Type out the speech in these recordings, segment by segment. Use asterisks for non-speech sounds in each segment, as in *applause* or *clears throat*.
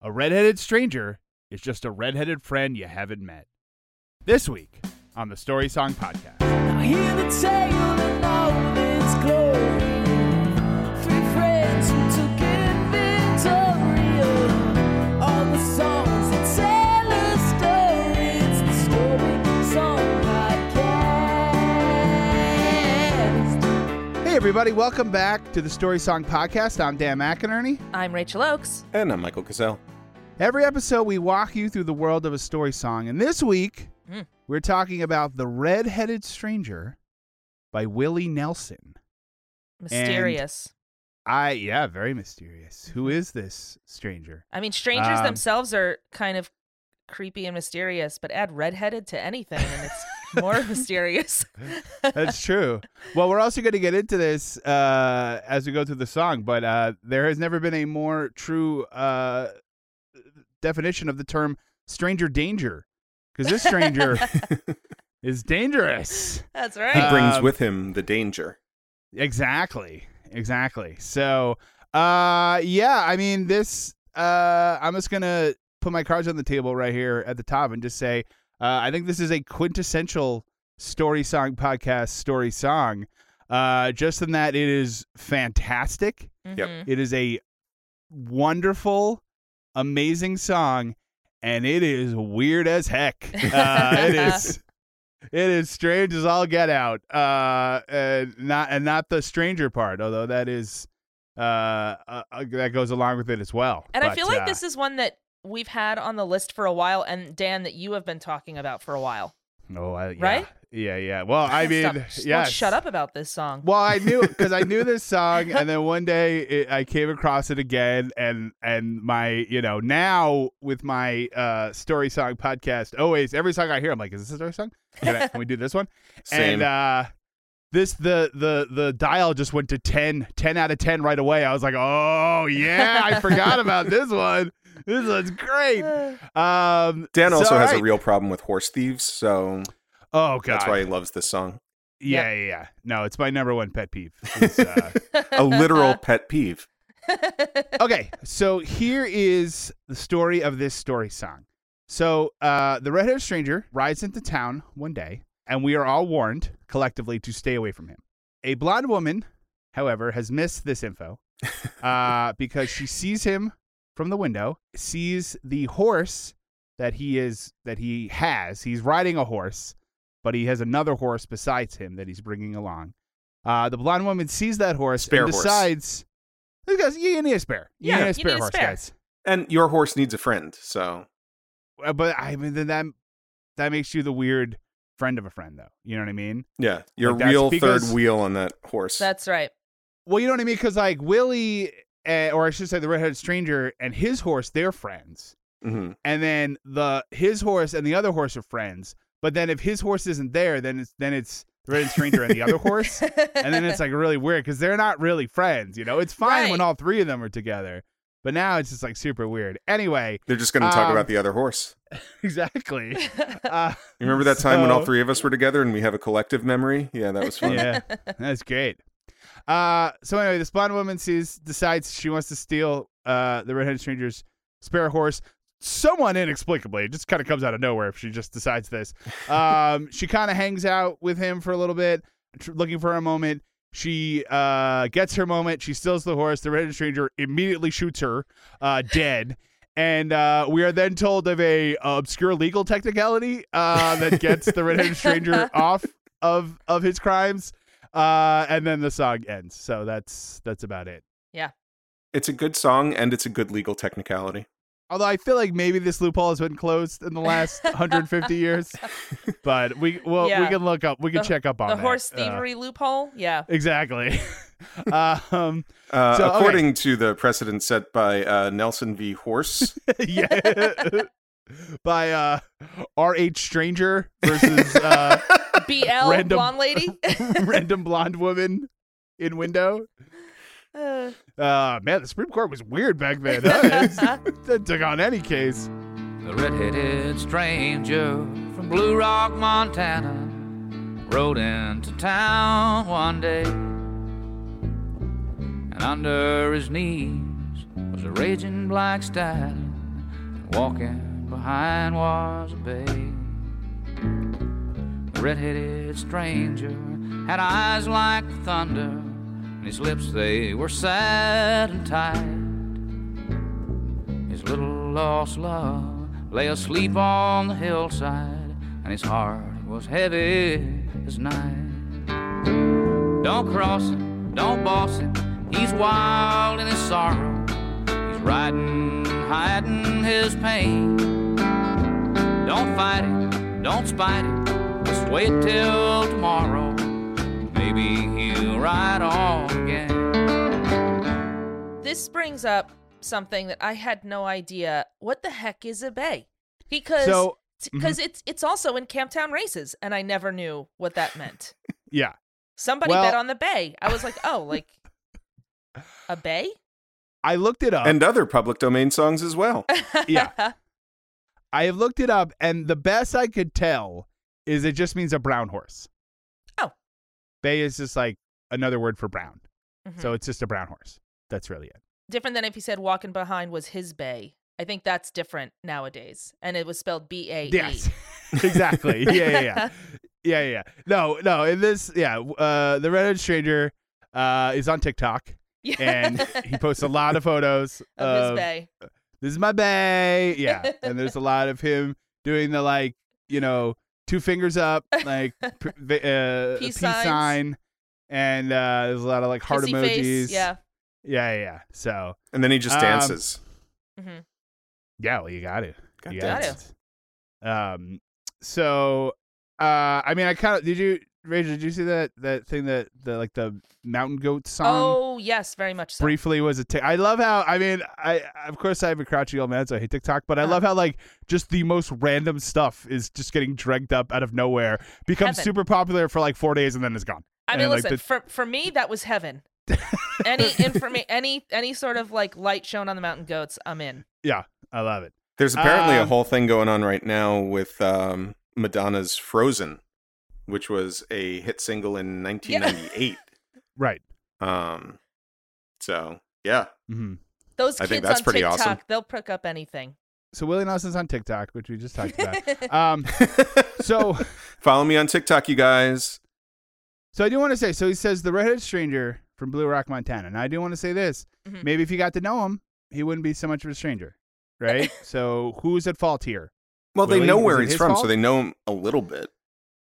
A redheaded stranger is just a redheaded friend you haven't met. This week on the Story Song Podcast. Everybody, welcome back to the Story Song Podcast. I'm Dan McInerney. I'm Rachel Oakes. And I'm Michael Cassell. Every episode, we walk you through the world of a story song. And this week, Mm. we're talking about The Redheaded Stranger by Willie Nelson. Mysterious. I, yeah, very mysterious. Who is this stranger? I mean, strangers Um, themselves are kind of creepy and mysterious, but add redheaded to anything and it's *laughs* more mysterious. *laughs* That's true. Well, we're also going to get into this uh, as we go through the song, but uh, there has never been a more true uh, definition of the term stranger danger because this stranger *laughs* is dangerous. That's right. He right. brings Um, with him the danger. Exactly. Exactly. So, uh, yeah, I mean, this, uh, I'm just going to put my cards on the table right here at the top and just say, uh, I think this is a quintessential story song podcast story song. Uh, just in that it is fantastic. Yep. Mhm. It is a wonderful, amazing song, and it is weird as heck. *laughs* Uh, it is. *laughs* It is strange as all get out. Uh, and not and not the stranger part, although that is uh, uh uh, that goes along with it as well. And I feel like uh, this is one that we've had on the list for a while, and Dan, that you have been talking about for a while. Oh, I, yeah. Right? Yeah, yeah. Well, I *laughs* mean, yeah. shut up about this song. Well, I knew because I knew this song, *laughs* and then one day it, I came across it again, and and my you know now with my uh story song podcast, always every song I hear, I'm like, is this a story song? Can, I, can we do this one? *laughs* Same. And uh, this the the the dial just went to 10, 10 out of ten right away. I was like, oh yeah, I forgot about this one. This one's great. *sighs* Um, Dan so, also has a real problem with horse thieves, so Oh god, that's why he loves this song. Yeah, yeah, yeah. No, it's my number one pet peeve. *laughs* Uh... a literal pet peeve. *laughs* okay, so here is the story of this story song. So, uh, the red-haired stranger rides into town one day, and we are all warned collectively to stay away from him. A blonde woman, however, has missed this info *laughs* uh, because she sees him from the window, sees the horse that he is that he has. He's riding a horse, but he has another horse besides him that he's bringing along. Uh, the blonde woman sees that horse Spare and horse. decides, "This guy's you need a spare. You Yeah, need a spare need a horse, spare." guys." And your horse needs a friend, so Uh, But I mean, then that that makes you the weird friend of a friend, though. You know what I mean? yeah, your Like, real because- third wheel on that horse. That's right. Well, you know what I mean? Because like Willie, uh, or I should say, the redheaded stranger and his horse, they're friends. hmm and then the his horse and the other horse are friends. But then if his horse isn't there, then it's then it's the red stranger and the other horse, and then it's like really weird because they're not really friends. You know, it's fine when all three of them are together, But now it's just like super weird. Anyway, They're just going to talk Um, about the other horse. *laughs* exactly. *laughs* Uh, You remember that time when all three of us were together and we have a collective memory? Yeah, that was fun. yeah, that's great. Uh, so anyway, this blonde woman sees decides she wants to steal uh the redheaded stranger's spare horse. Someone inexplicably, it just kind of comes out of nowhere if she just decides this. *laughs* Um, she kind of hangs out with him for a little bit, tr- looking for a moment. She uh gets her moment. She steals the horse. The redheaded stranger immediately shoots her, uh, dead. And uh, we are then told of a obscure legal technicality uh, that gets the redheaded *laughs* stranger off of of his crimes. Uh, and then the song ends. So that's that's about it. Yeah. It's a good song and it's a good legal technicality. Although I feel like maybe this loophole has been closed in the last *laughs* 150 years, *laughs* but we well we can look up we can The- check up on the that. horse Uh, thievery loophole. Yeah. exactly. *laughs* um, Uh, So, okay. according to the precedent set by uh, Nelson v. Horse, yeah. By uh, R.H. Stranger versus BL Random- blonde lady. *laughs* random blonde woman in window. Uh, Uh, man, the Supreme Court was weird back then. Huh? *laughs* That took on any case. The red-headed stranger from Blue Rock, Montana, rode into town one day, and under his knees was a raging black stallion, and walking behind was a bay. Red-headed stranger had eyes like thunder, and his lips they were sad and tight. His little lost love lay asleep on the hillside, and his heart was heavy as night. Don't cross him, don't boss him, he's wild in his sorrow. He's riding, hiding his pain. Don't fight it, don't spite it, wait till tomorrow. Maybe he'll ride on again. this brings up something that I had no idea. What the heck is a bay? Because So, because mm-hmm. it's it's also in Camptown races, and I never knew what that meant. *laughs* yeah. Somebody Well- bet on the bay. I was like, oh, like a bay? I looked it up. and other public domain songs as well. *laughs* Yeah. I have looked it up, and the best I could tell is it just means a brown horse. Oh. Bay is just like another word for brown. Mhm. So it's just a brown horse. That's really it. different than if he said walking behind was his bay. I think that's different nowadays, and it was spelled B A E. Yes. *laughs* exactly. Yeah, yeah, yeah. *laughs* Yeah, yeah, yeah. No, no. In this, yeah, uh, the redheaded stranger uh, is on TikTok, Yeah. and he posts a lot of photos *laughs* of his of bay. this is my bay. Yeah, and there's a lot of him doing the like, you know, two fingers up, *laughs* like pr- vi- uh, Peace peace sign, and uh, there's a lot of like heart Kissy emojis. face. Yeah. yeah, yeah, yeah. So And then he just Um, dances. hmm yeah, well, you got it. Got You Got it. Um. So, uh, I mean, I kind of did you, Rachel? Did you see that that thing that the like the mountain goat song? Oh yes, very much so. briefly was a tick. I love how I mean I of course I have a crouchy old man so I hate TikTok, but I Uh-huh. love how like just the most random stuff is just getting dragged up out of nowhere, becomes Heaven. super popular for like four days and then is gone. I mean, And, like, listen, the- for for me that was heaven. *laughs* any informa- any any sort of like light shown on the mountain goats, I'm in. yeah, I love it. There's apparently a Um, whole thing going on right now with um, Madonna's Frozen, which was a hit single in 1998. *laughs* Right. um, so, yeah. hmm Those I kids think that's on pretty TikTok, awesome. they'll pick up anything. So Willie Nelson's on TikTok, which we just talked about. *laughs* um, so *laughs* Follow me on TikTok, you guys. so I do want to say so he says the redheaded stranger from Blue Rock, Montana, and I do want to say this. Mhm. Maybe if you got to know him, he wouldn't be so much of a stranger, right? so who's at fault here? Well, they know where he's from, fault? so they know him a little bit.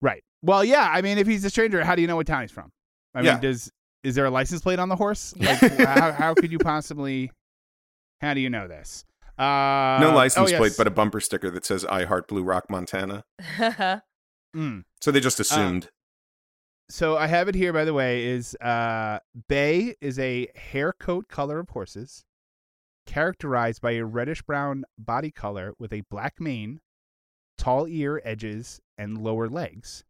Right. Well, yeah. I mean, if he's a stranger, how do you know what town he's from? I Yeah. mean, does is there a license plate on the horse? *laughs* Like, how, how could you possibly? How do you know this? Uh, No oh, license yes. plate, but a bumper sticker that says "I Heart Blue Rock, Montana." *laughs* Mm. So they just assumed. So I have it here, by the way. Is uh, bay is a hair coat color of horses, characterized by a reddish brown body color with a black mane, tall ear edges, and lower legs.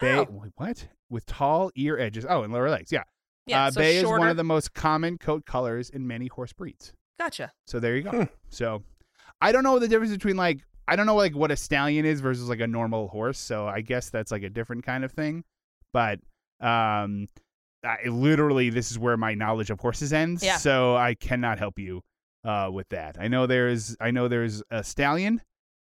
Bay, Oh. what? With tall ear edges. Oh, and lower legs. Yeah. yeah, uh, so bay shorter. is one of the most common coat colors in many horse breeds. Gotcha. So there you go. Hmm. So I don't know the difference between like I don't know like what a stallion is versus like a normal horse. So I guess that's like a different kind of thing. But um, I, literally, this is where my knowledge of horses ends. Yeah. So I cannot help you uh, with that. I know there's I know there's a stallion,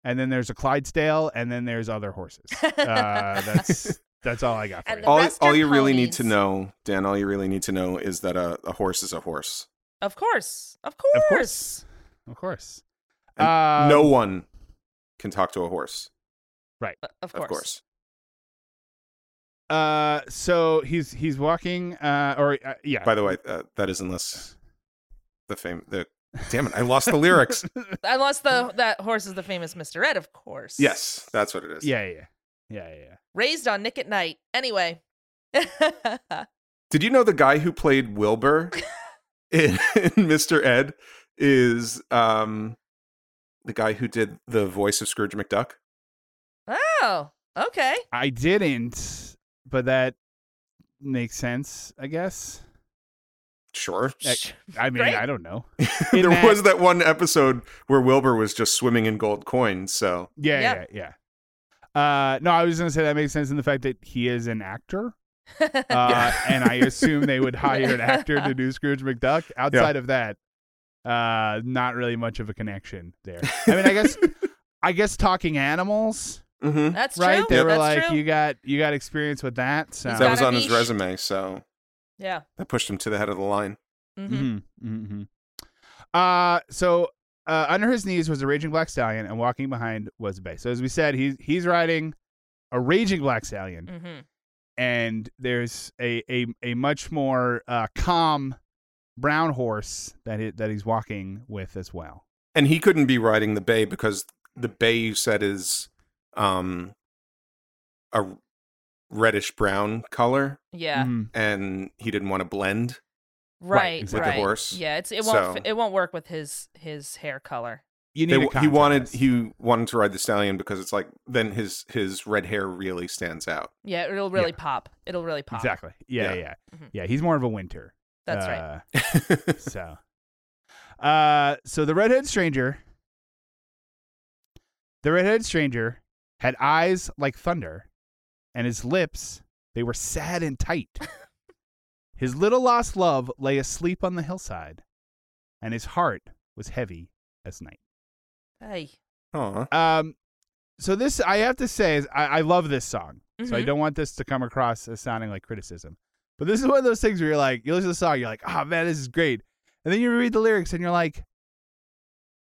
and then there's a Clydesdale, and then there's other horses. Uh, *laughs* that's that's all I got for you. all, all you really need to know, Dan, all you really need to know is that a, a horse is a horse. Of course. Of course. Of course, of course. And Um, no one can talk to a horse, Right. Of course. of course. Uh, so he's he's walking. Uh, or uh, yeah. By the way, uh, that is unless the fame. The damn it, I lost the lyrics. *laughs* I lost the that horse is the famous Mr. Ed, of course. Yes, that's what it is. yeah, yeah, yeah, yeah, yeah. Raised on Nick at Nite. Anyway. Did you know the guy who played Wilbur *laughs* in, in Mr. Ed is um the guy who did the voice of Scrooge McDuck? oh, okay. I didn't, but that makes sense, I guess. Sure. I mean, Great. I don't know. *laughs* There that- was that one episode where Wilbur was just swimming in gold coins. So Yeah, Yeah. yeah, yeah. Uh, no, I was gonna say that makes sense in the fact that he is an actor, *laughs* uh, and I assume they would hire an actor to *laughs* do Scrooge McDuck. Outside of that, uh, not really much of a connection there. I mean, I guess, I guess talking animals, Mhm. That's right? true. They were That's like, true. you got you got experience with that. So that was a on his resume. So yeah. that pushed him to the head of the line. hmm Mm-hmm, mm-hmm. Uh, so uh, under his knees was a raging black stallion, and walking behind was a bay. So as we said, he's he's riding a raging black stallion, mm-hmm. and there's a a, a much more uh, calm brown horse that he, that he's walking with as well. And he couldn't be riding the bay because the bay you said is um a reddish brown color Yeah. Mhm. and he didn't want to blend. Right. with the horse. Yeah. It's it won't So- it won't work with his his hair color. You need a he wanted he wanted to ride the stallion because it's like then his his red hair really stands out. Yeah. It'll really Yeah. pop. It'll really pop. exactly. Yeah, Yeah. yeah, Mhm. yeah. He's more of a winter. That's right. right. *laughs* so, uh, so the redhead stranger, the redhead stranger had eyes like thunder, and his lips they were sad and tight. *laughs* his little lost love lay asleep on the hillside, and his heart was heavy as night. Hey. Aw. Um, so this I have to say is I, I love this song, so I Mhm. don't want this to come across as sounding like criticism. But this is one of those things where you're like, you listen to the song, you're like, oh man, this is great, and then you read the lyrics and you're like,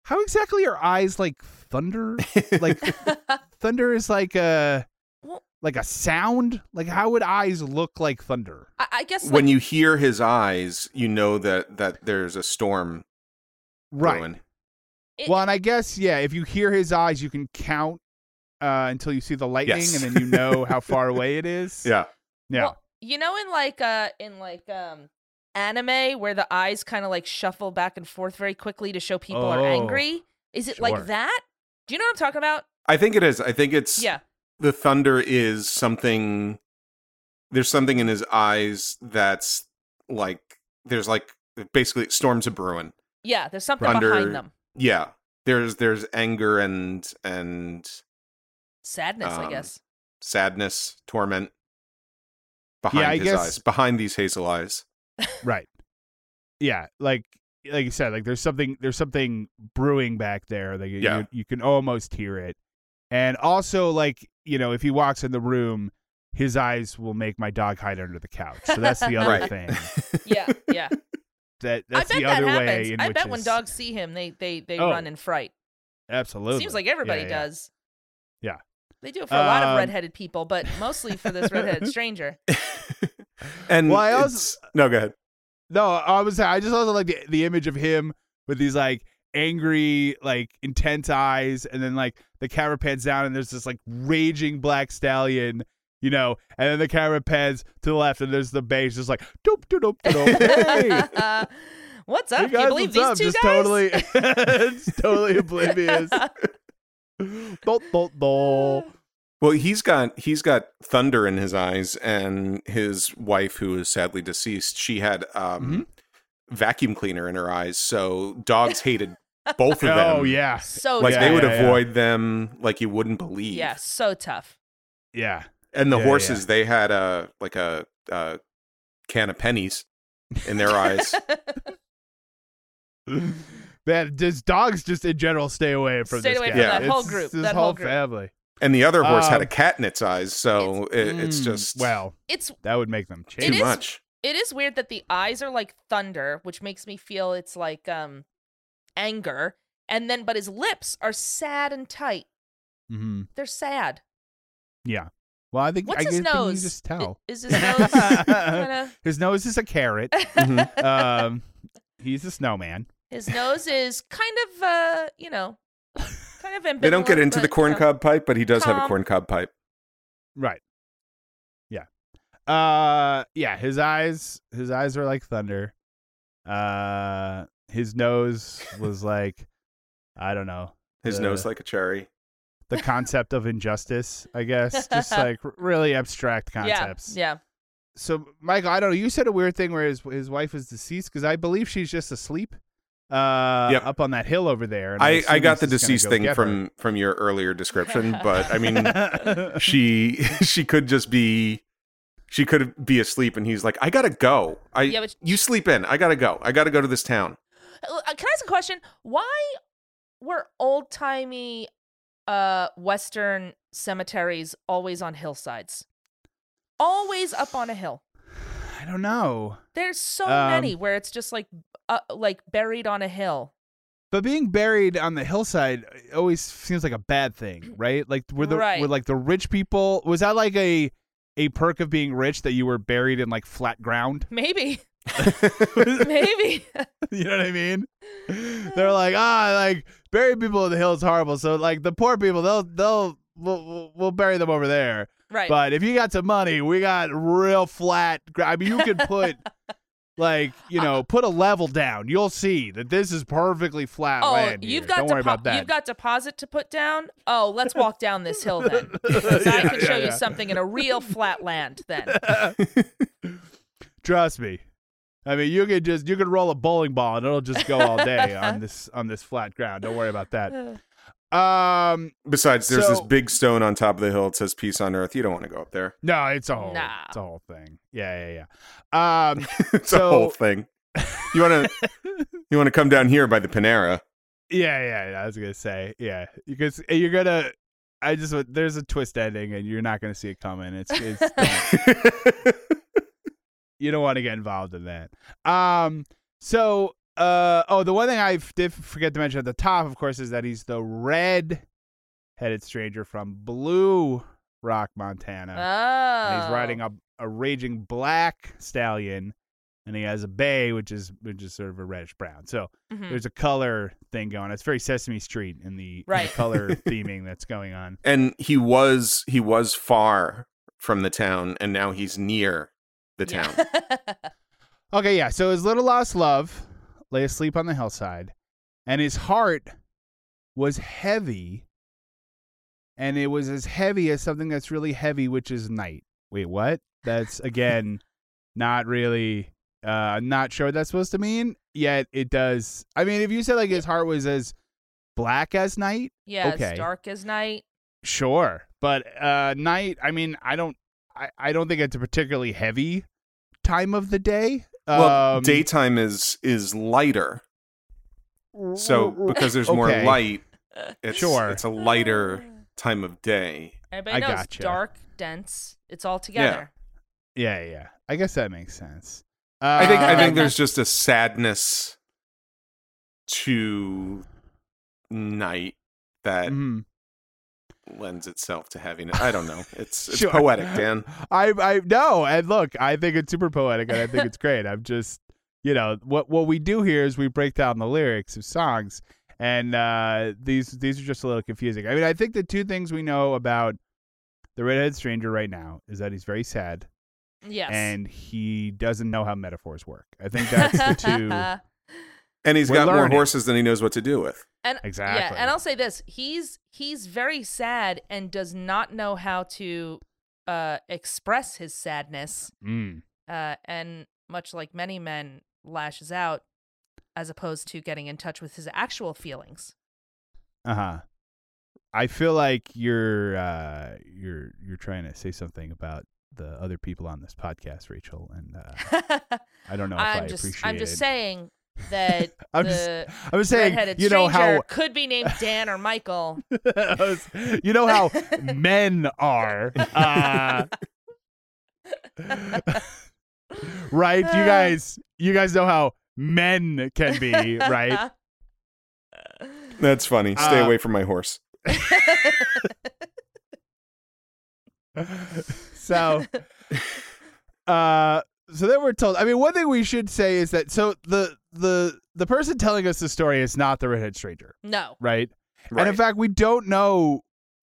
how exactly are eyes like thunder? *laughs* like *laughs* thunder is like a Well- like a sound. Like how would eyes look like thunder? I, I guess when you hear his eyes, you know that that there's a storm Right. brewing. it- Well, and I guess yeah, if you hear his eyes, you can count uh, until you see the lightning, Yes. and then you know *laughs* how far away it is. Yeah. yeah. Well, you know, in like uh, in like um, anime where the eyes kind of like shuffle back and forth very quickly to show people are Oh, angry. Is it sure. like that? Do you know what I'm talking about? I think it is. I think it's Yeah. The thunder is something there's something in his eyes that's like there's like basically storms are brewing. Yeah. There's something Under- behind them. Yeah. There's there's anger and and Sadness, I um, guess. sadness, torment behind I his guess- eyes, behind these hazel eyes. right yeah like like you said like there's something there's something brewing back there like Yeah. you, you can almost hear it and also like you know if he walks in the room his eyes will make my dog hide under the couch so that's the other *laughs* Right. thing *laughs* Yeah. Yeah. that I that's bet the that other happens. way in I which bet when dogs see him, they they they Oh, run in fright. absolutely Seems like everybody Yeah, yeah. does. Yeah. They do it for a lot Um, of redheaded people, but *laughs* mostly for this redheaded stranger. and Well, I also- no, go ahead. No, I was I just also like the, the image of him with these like angry, like intense eyes, and then like the camera pans down and there's this like raging black stallion, you know, and then the camera pans to the left and there's the bass just like doop doop doop doop. Hey, *laughs* What's hey up? guys, you believe these up? two just guys? totally, *laughs* *laughs* it's totally oblivious. Dol, dol, dol. Well, he's got he's got thunder in his eyes, and his wife, who is sadly deceased, she had um, vacuum cleaner in her eyes, so dogs hated both of *laughs* them. Oh yeah, So like tough. they would Yeah, yeah, yeah. avoid them like you wouldn't believe. Yeah, so tough. yeah. And the Yeah, horses, they had a like a, a can of pennies in their eyes. *laughs* *laughs* Man, just dogs just in general stay away from Stay this away guy. from that It's whole group, This that whole whole group. family. And the other horse had a Um, cat in its eyes, so it, it's Mm, just well, it's that would make them too It change. is- much. it is weird that the eyes are like thunder, which makes me feel it's like um anger, and then but his lips are sad and tight. Mm-hmm. They're sad. Yeah. Well, I think What's I his guess nose? you just tell. Is his nose *laughs* kind of? *laughs* His nose is a carrot. Mhm. *laughs* um, he's a snowman. His nose is kind of, uh, you know, kind of ambivalent. They don't get into the but, you know. corncob pipe, but he does have a calm. corncob pipe. Right. Yeah. Uh yeah, his eyes his eyes are like thunder. Uh his nose was like I don't know. His the- nose like a cherry. the concept of injustice, I guess. *laughs* Just like really abstract concepts. Yeah, yeah. So Michael, I don't know, you said a weird thing where his his wife is deceased because I believe she's just asleep. Uh Yep. up on that hill over there. and I, I got the he's just gonna deceased go thing get her. from from your earlier description, *laughs* but I mean, *laughs* she she could just be she could be asleep, and he's like, "I gotta go. I Yeah, but- you sleep in. I gotta go. I gotta go to this town." Uh, Can I ask a question? Why were old timey uh Western cemeteries always on hillsides? Always up on a hill. I don't know. There's so Um, many where it's just like uh, like buried on a hill. But being buried on the hillside always seems like a bad thing, *clears throat* right? Like were the Right. were like the rich people was that like a a perk of being rich that you were buried in like flat ground? Maybe. *laughs* Maybe. *laughs* you know what I mean? They're like, *laughs* ah, like bury people in the hill is horrible. So like the poor people, they'll they'll we'll, we'll, bury them over there. right. But if you got some money, we got real flat. gra- I mean, you could put like you know put a level down. You'll see that this is perfectly flat Oh, land. you've here. got Don't worry depo- about that. You've got deposit to put down. Oh, let's walk down this hill then. 'Cause I Yeah, can show yeah, you something in a real flat land then. Trust me. I mean, you could just you could roll a bowling ball and it'll just go all day on *laughs* this on this flat ground. Don't worry about that. *sighs* Um, Besides, there's this big stone on top of the hill. It says "Peace on Earth." You don't want to go up there. no, it's a whole Nah. it's a whole thing. Yeah, yeah, yeah. Um, *laughs* it's So- a whole thing. You want to *laughs* you want to come down here by the Panera. yeah, yeah, yeah. I was gonna say, yeah, because you're gonna. I just there's a twist ending and you're not gonna see it coming. It's it's you don't want to get involved in that. Um, so, uh, oh, the one thing I did forget to mention at the top, of course, is that he's the red-headed stranger from Blue Rock, Montana. Oh. And he's riding a a raging black stallion, and he has a bay, which is which is sort of a reddish brown. So Mhm. there's a color thing going. It's very Sesame Street in the, in the Right. color *laughs* theming that's going on. and he was he was far from the town, and now he's near the town. Yeah. *laughs* Okay, yeah. So his little lost love lay asleep on the hillside, and his heart was heavy, and it was as heavy as something that's really heavy, which is night. Wait, what? That's again *laughs* not really. Uh, not sure what that's supposed to mean. Yet it does. I mean, if you said like his heart was as black as night, yeah, Okay. it's dark as night. sure. But uh, night. I mean, I don't. I, I don't think it's a particularly heavy time of the day. Well, Um, daytime is is lighter, so because there's more light, it's Sure. it's a lighter time of day. Everybody I knows gotcha. dark, dense. It's all together. Yeah, yeah. I guess that makes sense. I think I Um, think there's just a sadness to night that mhm. Lends itself to heaviness. I don't know. It's it's Sure. poetic, Dan. I I know. and look, I think it's super poetic, and I think it's great. I'm just, you know, what what we do here is we break down the lyrics of songs, and uh, these these are just a little confusing. I mean, I think the two things we know about the redhead stranger right now is that he's very sad, Yes. and he doesn't know how metaphors work. I think that's the two. *laughs* And he's We're got more horses than he knows what to do with. And Yeah, Exactly. and I'll say this: he's he's very sad and does not know how to uh, express his sadness. Mm. Uh, and much like many men, lashes out as opposed to getting in touch with his actual feelings. Uh huh. I feel like you're uh, you're you're trying to say something about the other people on this podcast, Rachel, and uh, *laughs* I don't know if i I'm just appreciate I'm just saying that *laughs* I'm the just I'm just saying redheaded you know stranger how could be named Dan or Michael. *laughs* you know how men are. Uh, *laughs* right? You guys you guys know how men can be, right? That's funny. Stay Uh, away from my horse. so uh so then we're told i mean one thing we should say is that so the the the person telling us the story is not the redhead stranger. No. right, Right. and in fact we don't know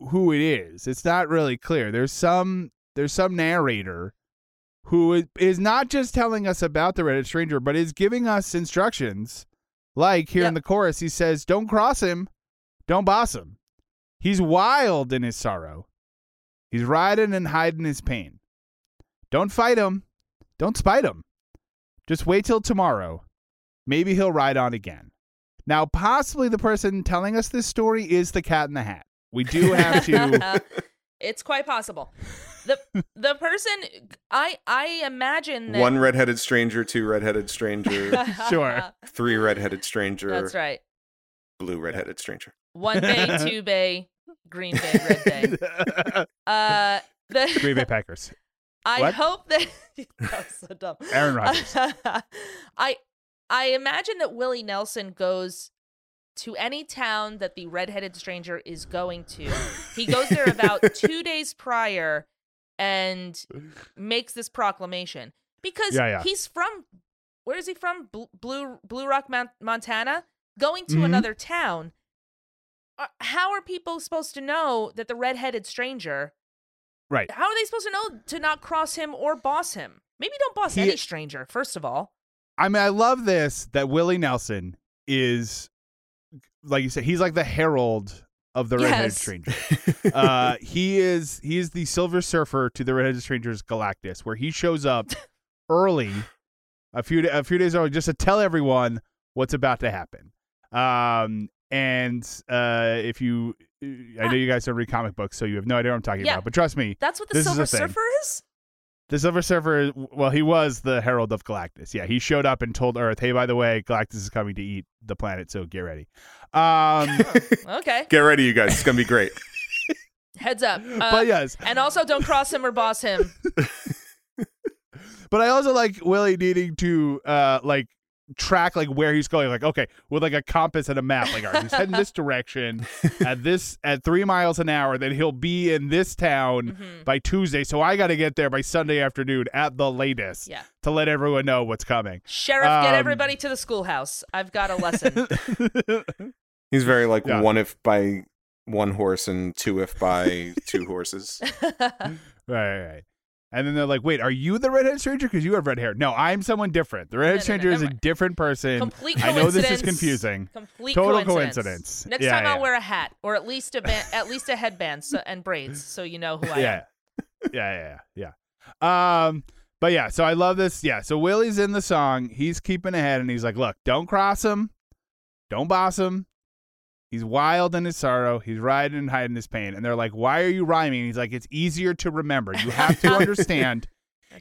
who it is. It's not really clear. There's some there's some narrator who is- is not just telling us about the redhead stranger but is giving us instructions. Like here in the chorus he says don't cross him. Don't boss him. He's wild in his sorrow. He's riding and hiding his pain. Don't fight him. Don't spite him. Just wait till tomorrow. Maybe he'll ride on again. Now, possibly the person telling us this story is the cat in the hat. We do have to. *laughs* it's quite possible. The the person I I imagine that One redheaded stranger, two redheaded stranger, *laughs* Sure. three redheaded stranger, That's right. blue redheaded stranger. One bay, two bay, green bay, red bay. *laughs* Uh the Green Bay Packers. I What? hope *laughs* that that was so dumb. Aaron *laughs* Rodgers. I I imagine that Willie Nelson goes to any town that the redheaded stranger is going to. He goes there about *laughs* two days prior and makes this proclamation because Yeah, yeah. he's from where is he from? Bl- Blue Blue Rock, Mon- Montana. Going to Mhm. another town. Uh, How are people supposed to know that the redheaded stranger Right. how are they supposed to know to not cross him or boss him? Maybe don't boss He- any stranger, first of all. I mean, I love this that Willie Nelson is, like you said, he's like the herald of the redheaded Yes. stranger. uh, he is he is the Silver Surfer to the Redheaded Strangers Galactus, where he shows up *laughs* early, a few a few days early, just to tell everyone what's about to happen. Um, and uh, if you, I know you guys don't read comic books, so you have no idea what I'm talking Yeah. about. But trust me, That's what the This is Silver the thing. Surfer is? the Silver Surfer, well, he was the herald of Galactus. Yeah, he showed up and told Earth, "Hey, by the way, Galactus is coming to eat the planet, so get ready." Um, *laughs* Okay. Get ready, you guys. It's gonna be great. *laughs* Heads up. Uh, but yes, And also don't cross him or boss him. *laughs* But I also like Willie needing to uh like track like where he's going. Like, okay, with like a compass and a map. Like, all right, he's heading this *laughs* direction at this at three miles an hour. Then he'll be in this town Mhm. by Tuesday. So I got to get there by Sunday afternoon at the latest Yeah. to let everyone know what's coming. Sheriff, get Um, everybody to the schoolhouse. I've got a lesson. *laughs* He's very like Yeah. one if by one horse and two if by two horses. *laughs* Right, right, right. And then they're like, "Wait, are you the redhead stranger? Because you have red hair." No, I'm someone different. The redhead No, no, no, stranger is a different person. Complete I know this is confusing. Complete Total coincidence. coincidence. Next Yeah, time I'll wear a hat or at least a at least a headband so, and braids so you know who I am. Yeah. *laughs* yeah. yeah, yeah, yeah. Um, but yeah, so I love this. Yeah, so Willie's in the song. He's keeping ahead, and he's like, "Look, don't cross him, don't boss him. He's wild in his sorrow. He's riding and hiding his pain." And they're like, "Why are you rhyming?" And he's like, "It's easier to remember. You have to *laughs* understand.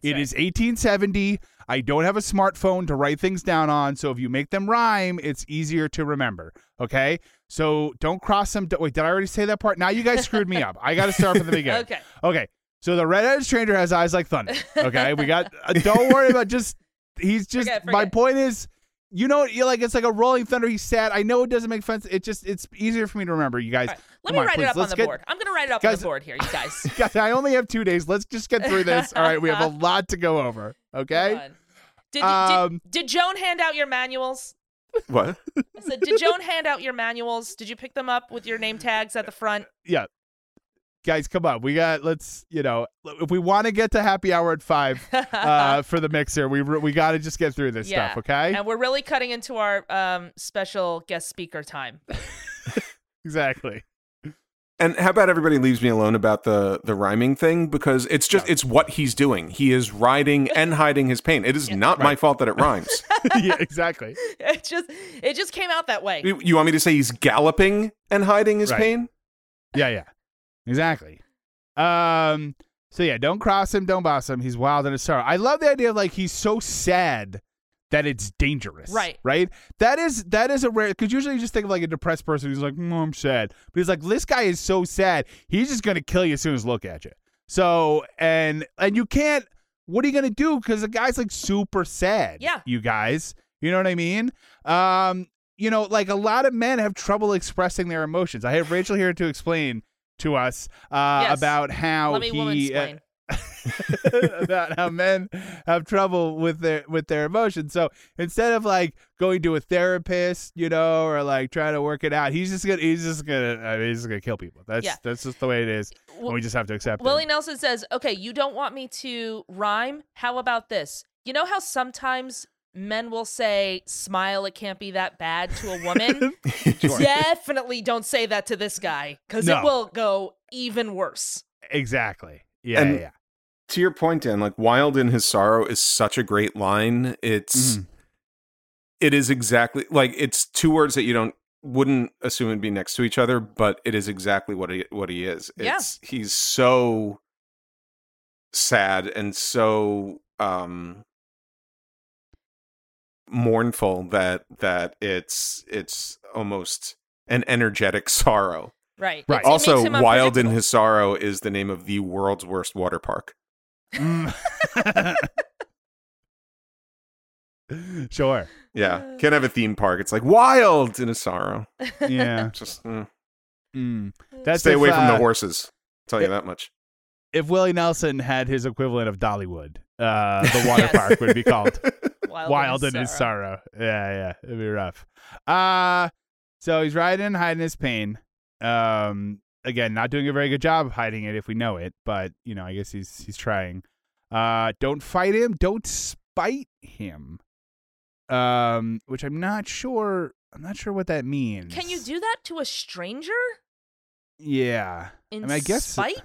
It is 1870. I don't have a smartphone to write things down on, so if you make them rhyme, it's easier to remember. Okay, so don't cross them. Wait, did I already say that part? Now you guys screwed me up. I got to start from the beginning. *laughs* Okay. Okay. So the redheaded stranger has eyes like thunder. *laughs* Okay. We got. Uh, don't worry about just. He's just. Forget, My point is, you know, you're like it's like a rolling thunder. He's sad. I know it doesn't make sense. It just it's easier for me to remember. You guys. Right, Let me on, write please, it up on let's the get- board. I'm going to write it up on the board here, you guys. *laughs* Guys, I only have two days. Let's just get through this. All right. We have a *laughs* lot to go over. Okay. Did, Um, did, did Joan hand out your manuals? What? I said, did Joan hand out your manuals? Did you pick them up with your name tags at the front? *laughs* Yeah. Guys, come on. We got. Let's. You know, if we want to get to happy hour at five *laughs* uh, for the mixer, we re- we got to just get through this yeah. stuff. Okay. And we're really cutting into our um, special guest speaker time. *laughs* *laughs* exactly. And how about everybody leaves me alone about the the rhyming thing because it's just it's what he's doing. He is riding and hiding his pain. It is not my fault that it rhymes. yeah, exactly. It just it just came out that way. you you want me to say he's galloping and hiding his Right. pain? Yeah, yeah. Exactly. Um so yeah, don't cross him, don't boss him. He's wild and his sorrow. I love the idea of like he's so sad that it's dangerous. Right. Right? That is that is a rare because usually you just think of like a depressed person who's like, mm, I'm sad. But he's like, this guy is so sad, he's just gonna kill you as soon as look at you. So and and you can't what are you gonna do? Because the guy's like super sad. Yeah. You guys. You know what I mean? Um, you know, like a lot of men have trouble expressing their emotions. I have Rachel here to explain to us uh, Yes. about how he uh, *laughs* about how men have trouble with their with their emotions. So instead of like going to a therapist, you know, or like trying to work it out, he's just gonna he's just gonna I mean, he's just gonna kill people. That's Yeah. that's just the way it is. and we just have to accept Willie it. Nelson says, "Okay, you don't want me to rhyme. How about this? You know how sometimes men will say, "Smile, it can't be that bad" to a woman. *laughs* Definitely don't say that to this guy because No. it will go even worse. Exactly. Yeah, And- yeah. To your point, Dan, like wild in his sorrow is such a great line. It's Mhm. it is exactly like it's two words that you don't wouldn't assume would be next to each other, but it is exactly what he what he is. Yeah. He's so sad and so um mournful that that it's it's almost an energetic *laughs* sorrow. Right. Right. It also, Wild in. His Sorrow is the name of the world's worst water park. Mm. *laughs* *laughs* sure. Yeah, can't have a theme park. It's like Wild in His Sorrow. Yeah. Just mm. Mm. That's stay if, away from uh, the horses. I'll tell you that much. If Willie Nelson had his equivalent of Dollywood, uh, the water Yes. park would be called Wild, Wild in his sorrow. Yeah, yeah, it'd be rough. Uh so he's riding, hiding his pain. Um, again, not doing a very good job of hiding it if we know it, but you know, I guess he's he's trying. Uh, don't fight him. Don't spite him. Um, which I'm not sure. I'm not sure what that means. Can you do that to a stranger Yeah. in I mean, I guess- spite?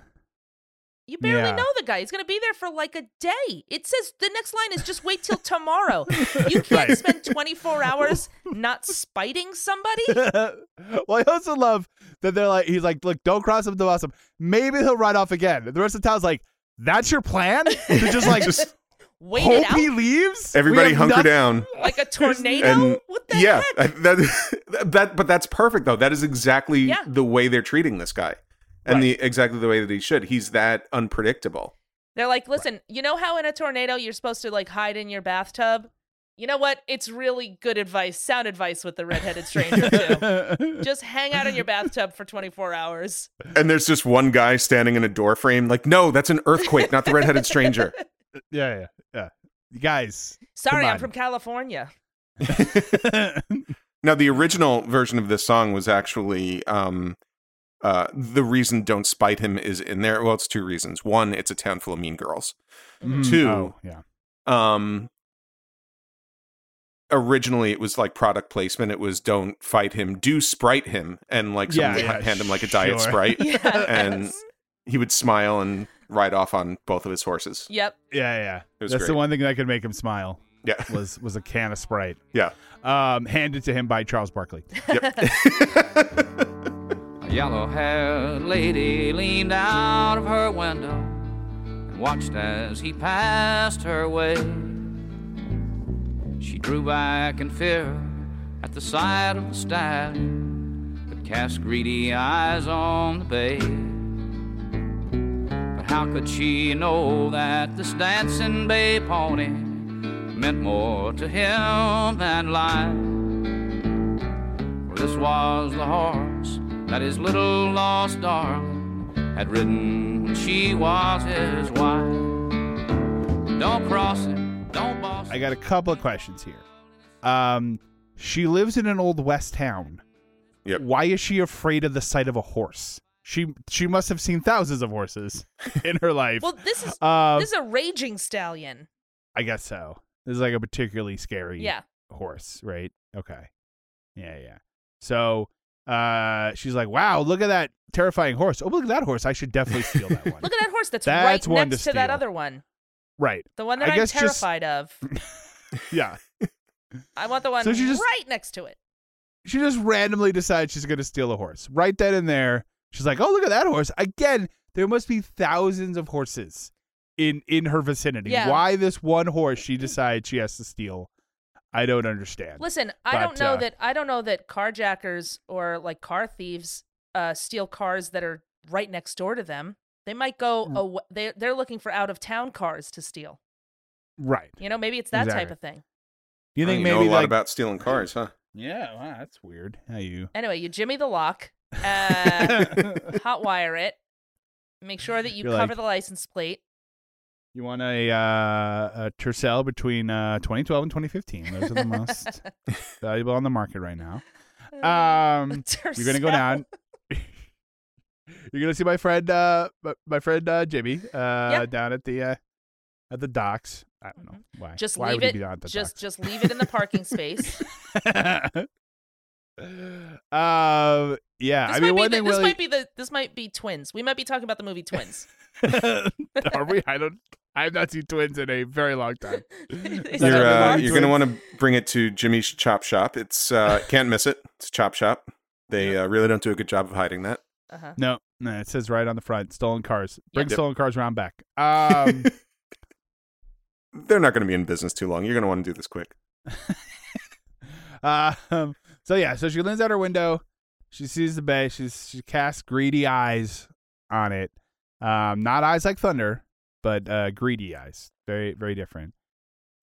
You barely Yeah. know the guy. He's going to be there for like a day. It says the next line is just wait till tomorrow. *laughs* You can't Right. spend 24 hours not spiting somebody. *laughs* well, I also love that they're like, he's like, look, don't cross him, don't cross him. Maybe he'll ride off again. The rest of the town's like, that's your plan? To just like Just Wait hope it out he leaves? Everybody hunker nothing- down. like a *laughs* tornado. And what the yeah, heck? I- that, that but that's perfect though. That is exactly Yeah. the way they're treating this guy. And the exactly the way that he should. He's that unpredictable. They're like, listen, you know how in a tornado you're supposed to like hide in your bathtub? You know what? It's really good advice, sound advice with the redheaded stranger too. *laughs* Just hang out in your bathtub for 24 hours. And there's just one guy standing in a door frame, like, no, that's an earthquake, not the redheaded stranger. *laughs* yeah, yeah, yeah. You guys. Sorry, Come I'm from California. *laughs* Now, the original version of this song was actually um, uh, the reason "Don't Spite Him" is in there. Well, it's two reasons. One, it's a town full of mean girls. Mhm. Two. Oh, yeah. Um, originally, it was like product placement. It was "Don't fight him, do sprite him," and like Yeah, someone would hand him like a diet sprite, *laughs* Yeah. and he would smile and ride off on both of his horses. Yep. Yeah, yeah. It was That's the one thing that could make him smile Yeah, was was a can of Sprite. yeah. Um, handed to him by Charles Barkley. *laughs* *laughs* A yellow haired lady leaned out of her window and watched as he passed her way. She drew back in fear at the sight of the stallion, but cast greedy eyes on the bay. But how could she know that this dancing bay pony meant more to him than life? For this was the horse that his little lost darling had ridden when she was his wife. Don't cross him, don't boss I got a couple of questions here. Um, she lives in an old west town. Yep. Why is she afraid of the sight of a horse? She she must have seen thousands of horses *laughs* in her life. Well, this is um, this is a raging stallion. I guess so. This is like a particularly scary Yeah. horse, right? Okay. Yeah, yeah. So, Uh, she's like, "Wow, look at that terrifying horse! Oh, look at that horse! I should definitely steal that *laughs* one." Look at that horse that's, That's right one next to to, that other one. right? The one that I I'm guess just- terrified of. *laughs* Yeah. I want the one So she just- right next to it. she just randomly decides she's going to steal a horse. Right then and there, she's like, "Oh, look at that horse!" Again, there must be thousands of horses in in her vicinity. Yeah. Why this one horse she decides she has to steal? I don't understand. Listen, I But, don't know uh, that I don't know that carjackers or like car thieves uh, steal cars that are right next door to them. They might go Mm. aw- they they're looking for out of town cars to steal. Right? You know, maybe it's that type of thing. You think you maybe know a lot like about stealing cars, huh? yeah? Wow, that's weird. How you? Anyway, you jimmy the lock, uh, *laughs* hot wire it, make sure that you You're cover like- the license plate. You want a, uh, a Tercel between uh, 2012 and 2015. Those are the most *laughs* valuable on the market right now. Um, you're gonna go down. *laughs* you're gonna see my friend, uh, my, friend uh, Jimmy, uh, Yeah. down at the uh, at the docks. I don't know why. Mm-hmm. Just why leave it. at the Just just leave it in the parking *laughs* space. docks? um, yeah. This I mean, one the, thing this really. might be the this might be twins. We might be talking about the movie Twins. Are we? I don't. I have not seen twins in a very long time. *laughs* You're uh, you're gonna want to bring it to Jimmy's Chop Shop. It's uh, *laughs* can't miss it. It's Chop Shop. They uh, really don't do a good job of hiding that. Uh-huh. No, no, it says right on the front, stolen cars. Bring Yep. stolen cars around back. *laughs* Um, They're not going to be in business too long. You're going to want to do this quick. um, so yeah, so she leans out her window. She sees the bay. She's she casts greedy eyes on it. Um, not eyes like thunder, but uh, greedy eyes. Very, very different.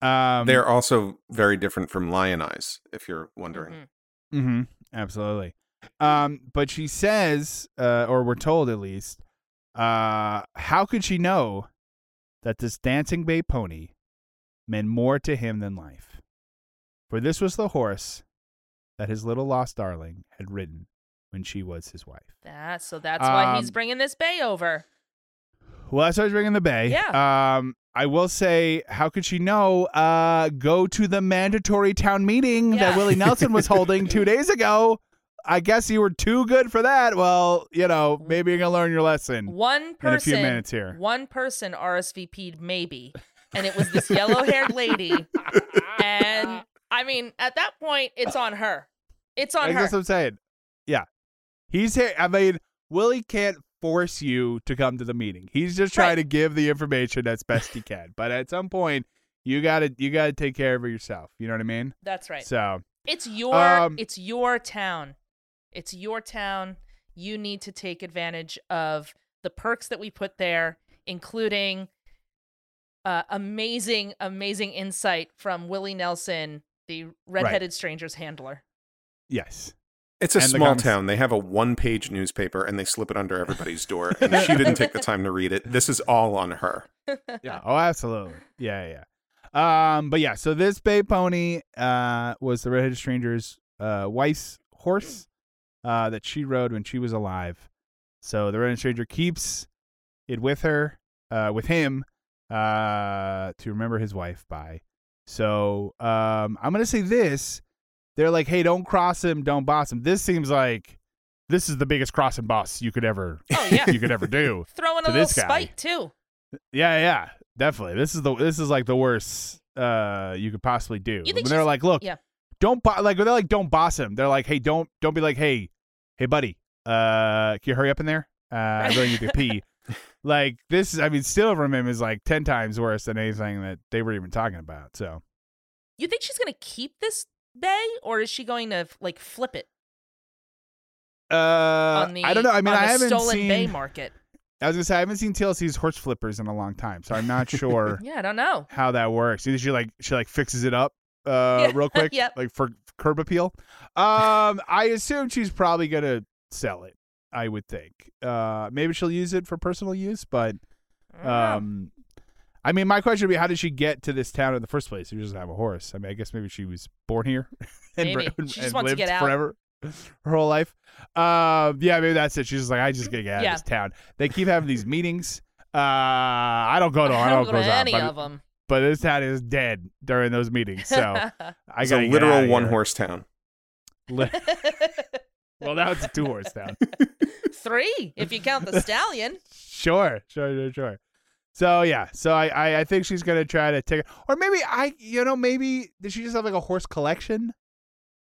Um, They're also very different from lion eyes, if you're wondering. Mhm. Mm-hmm. Absolutely. Um, but she says, uh, or we're told at least, uh, how could she know that this dancing bay pony meant more to him than life? For this was the horse that his little lost darling had ridden when she was his wife. That, so that's why he's Um, bringing this bay over. Well, that's was bringing the bay. Yeah. Um, I will say, how could she know? Uh, go to the mandatory town meeting that Willie Nelson was holding two *laughs* days ago. I guess you were too good for that. Well, you know, maybe you're gonna learn your lesson. One person, in a few minutes here. one person RSVP'd maybe, and it was this yellow-haired lady. And I mean, at that point, it's on her. It's on I her. guess I'm saying, yeah, he's here. I mean, Willie can't force you to come to the meeting. He's just trying Right. to give the information as best he can. But at some point, you gotta you gotta take care of it yourself. You know what I mean? That's right. So It's your Um, it's your town. It's your town. You need to take advantage of the perks that we put there, including uh, amazing, amazing insight from Willie Nelson, the redheaded stranger's handler. yes, It's a And small comics- town. They have a one page newspaper and they slip it under everybody's door. And she didn't take the time to read it. This is all on her. yeah. Oh, absolutely. Yeah, yeah. Um, but yeah, so this bay pony uh was the redheaded stranger's uh wife's horse uh that she rode when she was alive. So the redheaded stranger keeps it with her, uh with him, uh to remember his wife by. So um I'm gonna say this. They're like, hey, don't cross him, don't boss him. This seems like this is the biggest cross and boss you could ever Oh yeah, *laughs* you could ever do. *laughs* throwing a little spite too. Yeah, yeah, definitely. This is the this is like the worst uh you could possibly do. You they're like, look, yeah. don't bo-, like they're like don't boss him. They're like, hey, don't don't be like, hey, hey, buddy, uh, can you hurry up in there? Uh, I really need to pee. *laughs* like this, is, I mean, stealing from him is like ten times worse than anything that they were even talking about. So You think she's gonna keep this bay, or is she going to like flip it uh, on the I don't know. I mean, I haven't stolen seen. bay market? I was gonna say I haven't seen TLC's horse flippers in a long time, so I'm not *laughs* sure. Yeah, I don't know. how that works. Either she like she like fixes it up uh Yeah, real *laughs* quick, yep. like for curb appeal. Um, I assume she's probably gonna sell it. I would think. Uh, maybe she'll use it for personal use, but I don't know. um, I mean, my question would be, how did she get to this town in the first place? She doesn't have a horse. I mean, I guess maybe she was born here *laughs* and, Maybe. and She just wants to lived get out. forever. *laughs* Her whole life, um, yeah, maybe that's it. She's just like, I just gotta get out Yeah. of this town. They keep having these meetings. Uh, I don't go to. I *laughs* I don't don't go go to any but, of them. but this town is dead during those meetings. So I got a literal one horse town. well, now it's a two horse town. Three, if you count the stallion. Sure, sure, sure, sure. So yeah, so I, I, I think she's gonna try to take, or maybe I, you know, maybe does she just have like a horse collection?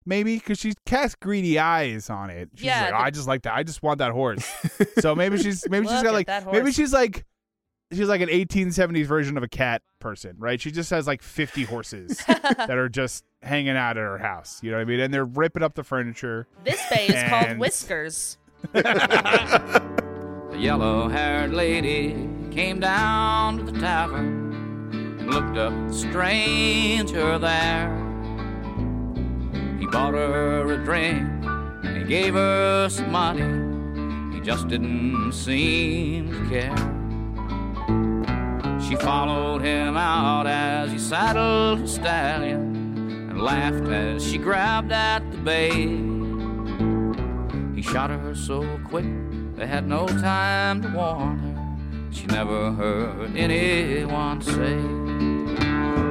Maybe because she cast greedy eyes on it. She's Yeah, like, the- I just like that. I just want that horse. *laughs* so maybe she's maybe she's got like maybe she's like she's like an 1870s version of a cat person, right? She just has like 50 horses *laughs* that are just hanging out at her house. You know what I mean? And they're ripping up the furniture. This bay is called Whiskers. *laughs* The yellow haired lady came down to the tavern and looked up the stranger there. He bought her a drink and he gave her some money. He just didn't seem to care. She followed him out as he saddled his stallion and laughed as she grabbed at the bay. He shot her so quick they had no time to warn her. She never heard anyone say,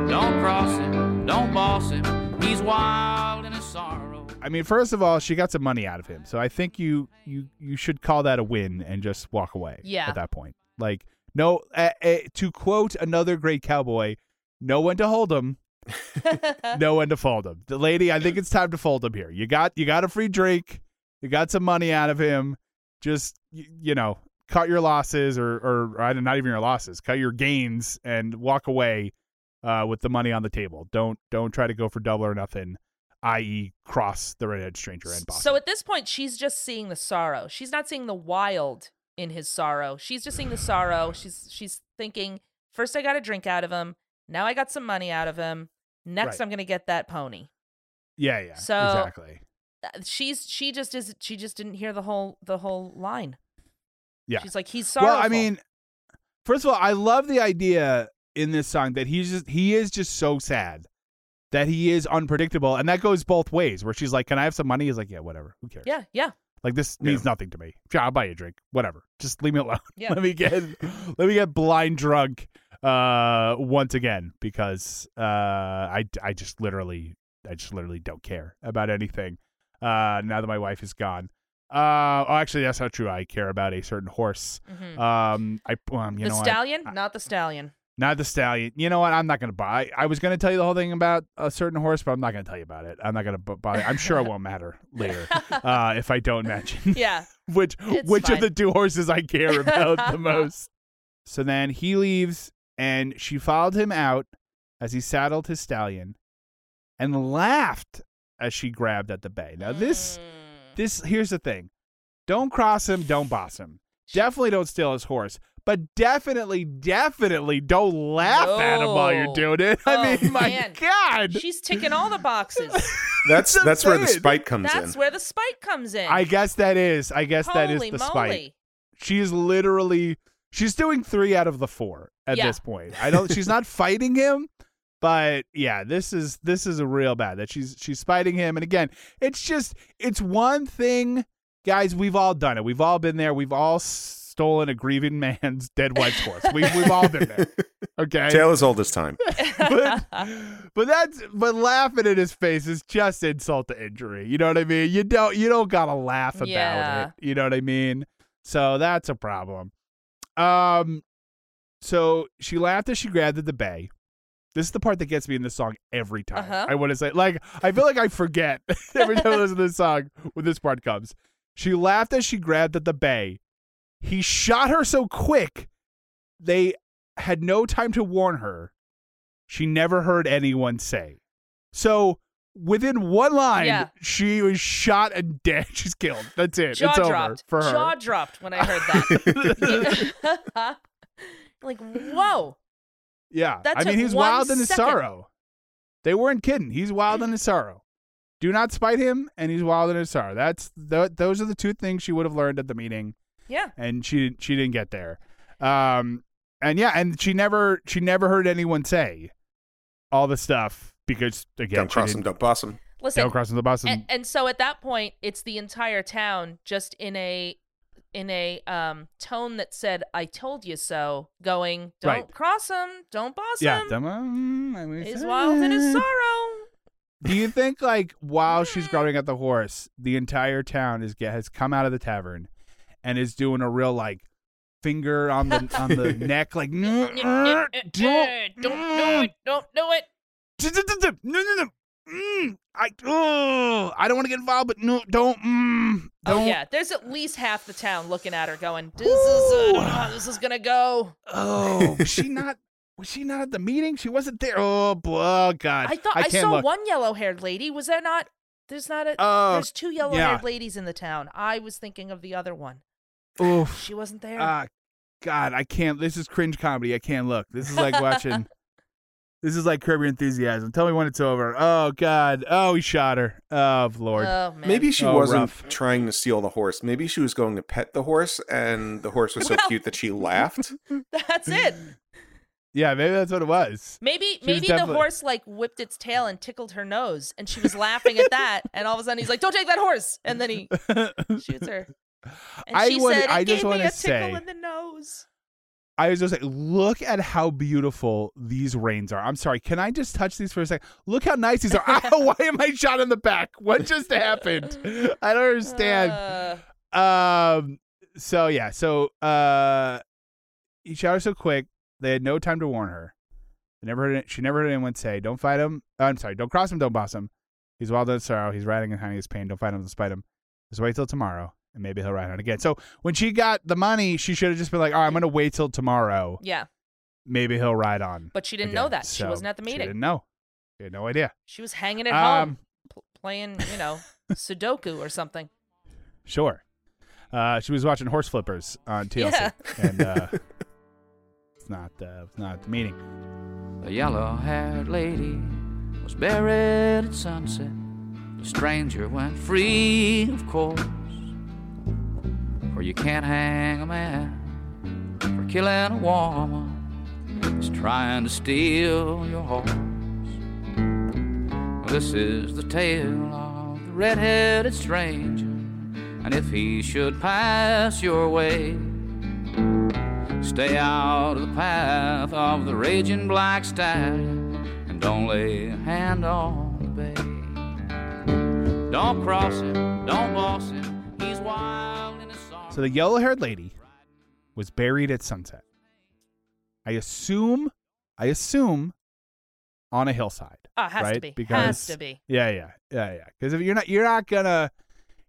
Don't cross him, don't boss him, he's wild in his sorrow. I mean, first of all, she got some money out of him, so I think you you you should call that a win and just walk away. Yeah. At that point, like no, uh, uh, to quote another great cowboy, no one to hold him, *laughs* no one to fold him. The lady, I think it's time to fold him here. You got you got a free drink, you got some money out of him. Just you, you know, cut your losses, or or, or not even your losses, cut your gains, and walk away uh, with the money on the table. Don't don't try to go for double or nothing, i.e., cross the redhead stranger and boss. So at this point, she's just seeing the sorrow. She's not seeing the wild in his sorrow. She's just seeing the sorrow. She's she's thinking, first I got a drink out of him. Now I got some money out of him. Next Right. I'm gonna get that pony. yeah, yeah, So- exactly. Uh, She's she just is she just didn't hear the whole the whole line. Yeah. She's like he's sorrowful. Well, I mean, first of all, I love the idea in this song that he's just he is just so sad that he is unpredictable, and that goes both ways. Where she's like, "Can I have some money?" He's like, "Yeah, whatever. Who cares? yeah, yeah, Like this Yeah. means nothing to me. Sure, I'll buy you a drink. Whatever. Just leave me alone. *laughs* Yeah. let me get *laughs* let me get blind drunk uh once again because uh I I just literally I just literally don't care about anything uh now that my wife is gone. Uh oh actually that's not true. I care about a certain horse. Mhm. Um I um, you the know stallion, not the stallion. Not the stallion. You know what? I'm not going to buy. I was going to tell you the whole thing about a certain horse, but I'm not going to tell you about it. I'm not going to bother. I'm sure it *laughs* won't matter later *laughs* uh, if I don't mention Yeah, *laughs* which which fine. of the two horses I care about the most. So then he leaves, and she followed him out as he saddled his stallion, and laughed as she grabbed at the bay. Now this Mm. This here's the thing: don't cross him, don't boss him. Definitely don't steal his horse. But definitely, definitely don't laugh at him while you're doing it. *laughs* I Oh, mean, my man. God. she's ticking all the boxes. *laughs* That's what that's where the saying. spite comes That's in. That's where the spite comes in. I guess that is. I guess that is the moly. spite. She is literally she's doing three out of the four at Yeah. this point. I don't she's not *laughs* fighting him, but yeah, this is this is a real bad that she's she's spiting him. And again, it's just it's one thing, guys, we've all done it. We've all been there. We've all stolen a grieving man's dead wife's horse. We've we've all been there. *laughs* Okay. Tale as old as time. *laughs* but but that's but laughing in his face is just insult to injury. You know what I mean? You don't you don't gotta laugh about Yeah. it. You know what I mean? So that's a problem. Um so she laughed as she grabbed at the bay. This is the part that gets me in this song every time. Uh-huh. I want to say like I feel like I forget *laughs* every time I listen to this song when this part comes. She laughed as she grabbed at the bay. He shot her so quick they had no time to warn her. She never heard anyone say. So within one line, Yeah. she was shot and dead. *laughs* She's killed. That's it. Jaw it's over dropped. for her. Jaw dropped when I heard that. *laughs* like, whoa. Yeah. That I mean, he's one wild in his second. sorrow. They weren't kidding. He's wild in his sorrow. Do not spite him, and he's wild in his sorrow. That's th- those are the two things she would have learned at the meeting. Yeah. and she she didn't get there. Um, and yeah, and she never she never heard anyone say all the stuff because again, don't cross him, don't boss him. Listen. don't cross him, the bus. And, and, and so at that point, it's the entire town just in a in a um tone that said "I told you so," going, "Don't Right. cross him, don't boss yeah, him. um, mean, He's wild in his sorrow." Do you think like while she's grabbing at the horse, the entire town is get has come out of the tavern and is doing a real like finger on the on the neck like no Don't do it. Don't do it. no no no mm, I oh I don't want to get involved but no don't mm, don't Oh yeah, there's at least half the town looking at her, going, "This is uh, I don't know how this is gonna go." oh was she *laughs* not was she not at the meeting she wasn't there oh, boy, oh god I thought I, can't saw look. one yellow-haired lady. Was that not? There's not a. Oh, there's two yellow-haired yeah. ladies in the town. I was thinking of the other one. Oof. She wasn't there. Ah, God, I can't. This is cringe comedy. I can't look. This is like watching. This is like Curb Your Enthusiasm. Tell me when it's over. Oh God. Oh, he shot her. Oh Lord. oh man. Maybe she Oh, wasn't rough. trying to steal the horse. Maybe she was going to pet the horse, and the horse was so Well- cute that she laughed. *laughs* that's it. yeah, maybe that's what it was. Maybe was maybe the definitely- horse like whipped its tail and tickled her nose, and she was laughing at that. *laughs* And all of a sudden, he's like, "Don't take that horse!" And then he *laughs* shoots her. And I she wanna- said, "It I just gave me wanna a tickle say- in the nose." I was just like, look at how beautiful these reins are. I'm sorry. Can I just touch these for a second? Look how nice these are. *laughs* Ow, why am I shot in the back? What just happened? I don't understand. Uh, Um. So yeah. So uh, he shot her so quick they had no time to warn her. They never heard. It, she never heard anyone say, "Don't fight him." Uh, I'm sorry. Don't cross him. Don't boss him. He's wild in sorrow. He's riding in honey his pain. Don't fight him. Don't spite him. Just wait till tomorrow, and maybe he'll ride on again. So when she got the money, she should have just been like, "All right, I'm gonna wait till tomorrow. yeah, Maybe he'll ride on." but she didn't know again." that. She wasn't at the She meeting. didn't know. She had no idea. She was hanging at Um, home, pl- playing, you know, *laughs* Sudoku or something. Sure. Uh, she was watching horse flippers on TLC, *laughs* Yeah. and uh, *laughs* it's not uh, it's not at the meeting. The yellow haired lady was buried at sunset. The stranger went free, of course. For you can't hang a man for killing a woman who's trying to steal your horse. This is the tale of the red headed stranger. And if he should pass your way, Stay out of the path of the raging black stallion and don't lay a hand on the bay. Don't cross him, don't boss him, So the yellow-haired lady was buried at sunset. I assume, I assume, on a hillside. Ah, has to be. Because has to be. Yeah, yeah, yeah, yeah. Because if you're not, you're not gonna,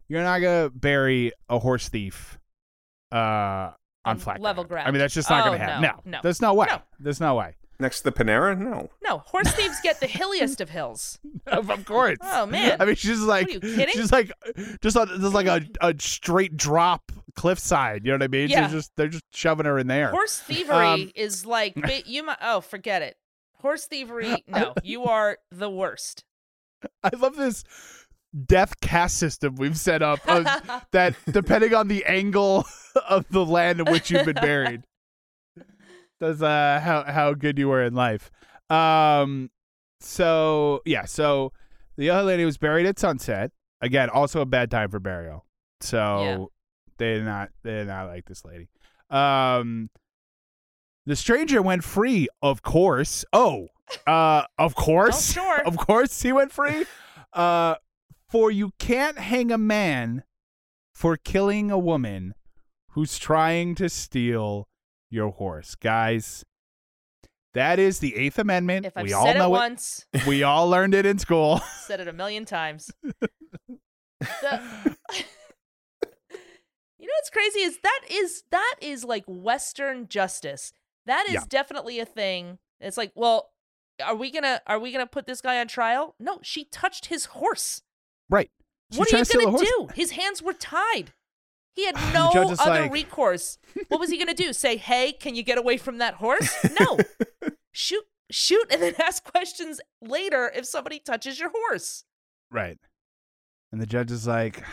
you're not gonna bury a horse thief, uh, on On flat level I ground. I mean, that's just not Oh, gonna happen. no, No, no. there's no way. No. There's no way. Next to the Panera? No. No, horse thieves get the hilliest of hills. *laughs* of course. Oh, man. I mean, she's like, you kidding? she's like, just on, just like a, a straight drop cliffside. You know what I mean? Yeah. She's just they're just shoving her in there. Horse thievery Um, is like *laughs* you might. Oh, forget it. Horse thievery. *laughs* No, you are the worst. I love this death caste system we've set up of, *laughs* that depending on the angle of the land in which you've been buried, does uh, how how good you were in life. Um, so yeah, so the other lady was buried at sunset. Again, also a bad time for burial. So Yeah. they did not they did not like this lady. Um, the stranger went free, of course. Oh, uh, of course, sure. *laughs* of course, he went free. Uh, for you can't hang a man for killing a woman who's trying to steal your horse, guys. That is the Eighth Amendment. If I've we all said it know once, it. We all learned it in school. said it a million times. *laughs* The- *laughs* you know what's crazy is that is that is like Western justice. That is Yeah. definitely a thing. It's like, well, are we gonna are we gonna put this guy on trial? No, she touched his horse. Right. She's what are you to gonna do? His hands were tied. He had *sighs* no other like- recourse. What was he gonna do? Say, "Hey, can you get away from that horse?" No. *laughs* shoot, shoot, and then *laughs* ask questions later if somebody touches your horse. Right. And the judge is like,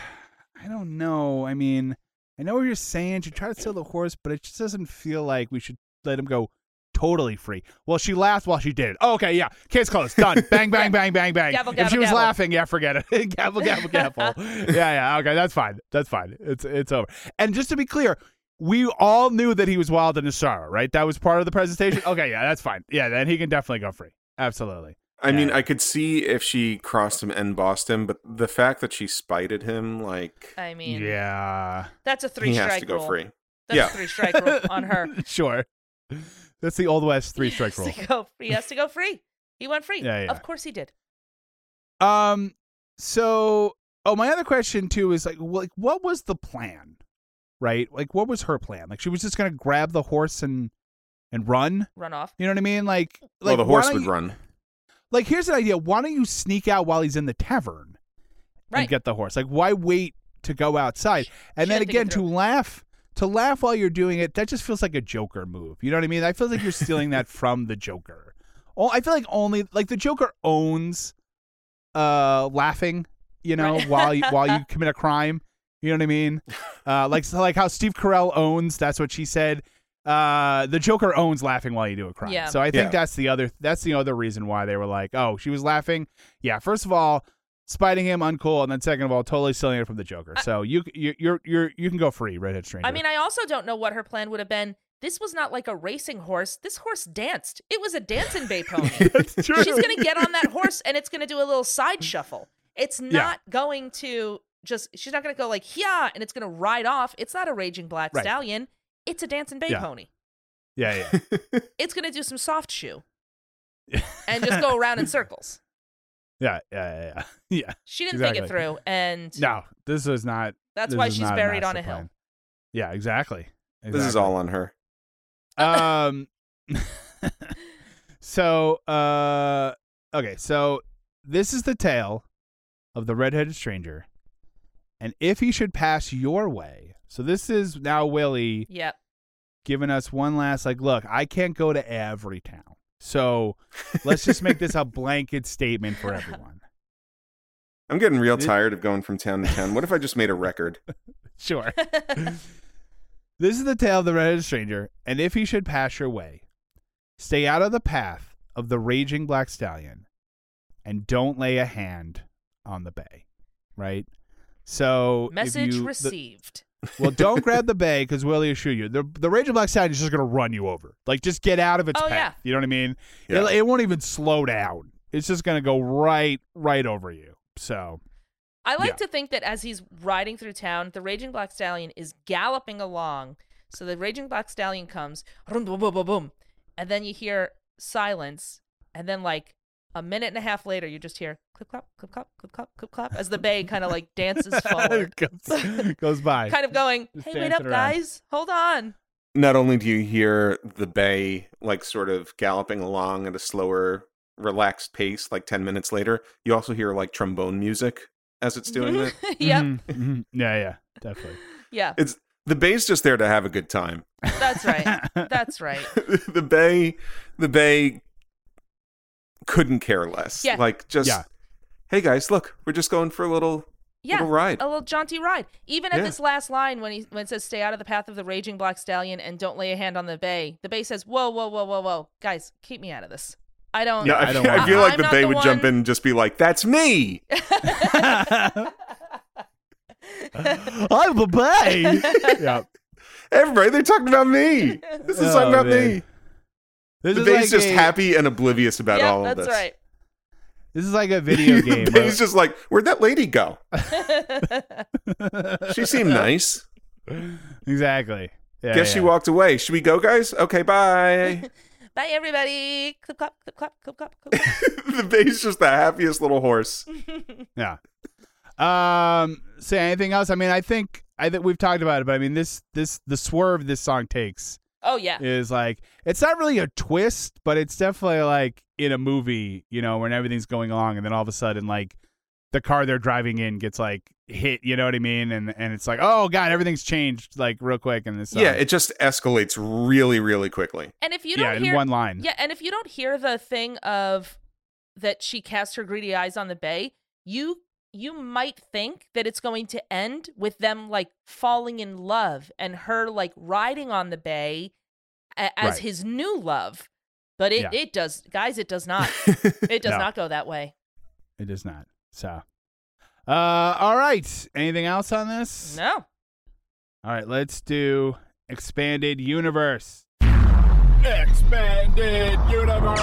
I don't know. I mean, I know what you're saying. She tried to steal the horse, but it just doesn't feel like we should let him go totally free. Well, she laughed while she did it. Oh, okay, yeah. Case closed. Done. *laughs* Bang, bang, bang, bang, bang. Gavel, if she was gavel. laughing, yeah, forget it. *laughs* gavel, gavel, gavel. *laughs* yeah, yeah. Okay, that's fine. That's fine. It's it's over. And just to be clear, we all knew that he was wild in his sorrow, right? That was part of the presentation. Okay, yeah, that's fine. Yeah, then he can definitely go free. Absolutely. I mean, I could see if she crossed him and bossed him, but the fact that she spited him, like, I mean, yeah, that's a three he strike has to go rule. free. That's Yeah. a three strike rule *laughs* on her. sure. That's the old west three strike *laughs* He rule. has go- He has to go free. He went free. Yeah, yeah. Of course he did. Um. So, oh, my other question too is like, like, what was the plan? Right? Like, what was her plan? Like, she was just gonna grab the horse and and run. Run off. You know what I mean? Like, well, like the horse would you- run. Like, here's an idea. Why don't you sneak out while he's in the tavern Right. and get the horse? Like, why wait to go outside? And She then had to get again, to laugh. To laugh while you're doing it, that just feels like a Joker move. You know what I mean? I feel like you're stealing that *laughs* from the Joker. Oh, I feel like only like the Joker owns uh laughing, you know, Right. while you, while you *laughs* commit a crime. You know what I mean? Uh, like so like how Steve Carell owns. That's what she said. Uh, the Joker owns laughing while you do a crime. Yeah. So I think Yeah. that's the other. That's the other reason why they were like, oh, she was laughing. Yeah. First of all, spiting him uncool, and then second of all, totally stealing it from the Joker. so you you you're you're you can go free, redhead stranger. I mean, I also don't know what her plan would have been. This was not like a racing horse. This horse danced. It was a dancing bay pony. *laughs* that's true. She's going to get on that horse and it's going to do a little side shuffle. It's not going to just, she's not going to go like, yeah, and it's going to ride off. It's not a raging black Right. stallion. It's a dancing bay Yeah. pony. Yeah, yeah, *laughs* It's going to do some soft shoe *laughs* and just go around in circles. yeah, yeah, yeah, yeah. *laughs* yeah. She didn't think it through. And No, this is not. that's why she's not buried on master a hill. plan. Yeah, exactly. This is all on her. um so uh okay so this is the tale of the red-headed stranger and if he should pass your way so this is now willie Yep. giving us one last like look i can't go to every town so let's just make this a *laughs* blanket statement for everyone I'm getting real tired of going from town to town. What if I just made a record? *laughs* sure *laughs* this is the tale of the red-headed stranger and if he should pass your way stay out of the path of the raging black stallion and don't lay a hand on the bay right so Message you- the- received. Well don't grab the bay because willie will shoot you the, the raging black stallion is just going to run you over like just get out of its Oh, path yeah. you know what i mean Yeah. it, it won't even slow down it's just going to go right right over you so I like Yeah. to think that as he's riding through town, the Raging Black Stallion is galloping along. So the Raging Black Stallion comes, boom, boom, boom, boom, boom, and then you hear silence, and then like a minute and a half later, you just hear clip clop, clip clop, clip clop, clip clop, as the bay kind of like *laughs* dances forward, goes, goes by kind of going, Just "Hey, wait up, around. guys, hold on." Not only do you hear the bay like sort of galloping along at a slower, relaxed pace, like 10 minutes later, you also hear like trombone music as it's doing it. *laughs* yep, Mhm, mhm. yeah yeah definitely yeah, It's the bay's just there to have a good time. that's right, *laughs* that's right. the bay the bay couldn't care less. Yeah. Like just Yeah. hey guys, look, we're just going for a little Yeah, little ride. a little jaunty ride. Even at Yeah. this last line, when he when it says "Stay out of the path of the raging black stallion and don't lay a hand on the bay," the bay says, "Whoa, whoa, whoa, whoa, whoa, guys, keep me out of this. I don't." Yeah, I, I don't feel- I feel like I'm the bay the would jump in and just be like, "That's me." *laughs* I'm the bay. *laughs* yeah. Everybody, they're talking about me. This is Oh, talking about man. me. This the is like just a, happy and oblivious about Yep, all of this. that's this. right. This is like a video *laughs* game. the where- just like, where'd that lady go? *laughs* She seemed nice. exactly. Yeah, Guess she walked away. Should we go, guys? Okay, bye. *laughs* Bye, everybody. Clip clop, clip clop, clip clop, clip clop. the bay's just the happiest little horse. Yeah. Um. Say anything else? I mean, I think I think we've talked about it, but I mean, this this the swerve this song takes Oh yeah, is like it's not really a twist, but it's definitely like in a movie, you know, when everything's going along, and then all of a sudden, like the car they're driving in gets like hit. You know what I mean? And and it's like, oh god, everything's changed like real quick and this. Uh, yeah, it just escalates really, really quickly. and if you don't in hear one line. Yeah, and if you don't hear the thing of that she cast her greedy eyes on the bay, you you might think that it's going to end with them like falling in love and her like riding on the bay a- as Right. his new love. But it Yeah. it does guys, it does not. It *laughs* does No. not go that way. It does not. So, uh, all right. Anything else on this? No. All right, let's do expanded universe. Expanded universe.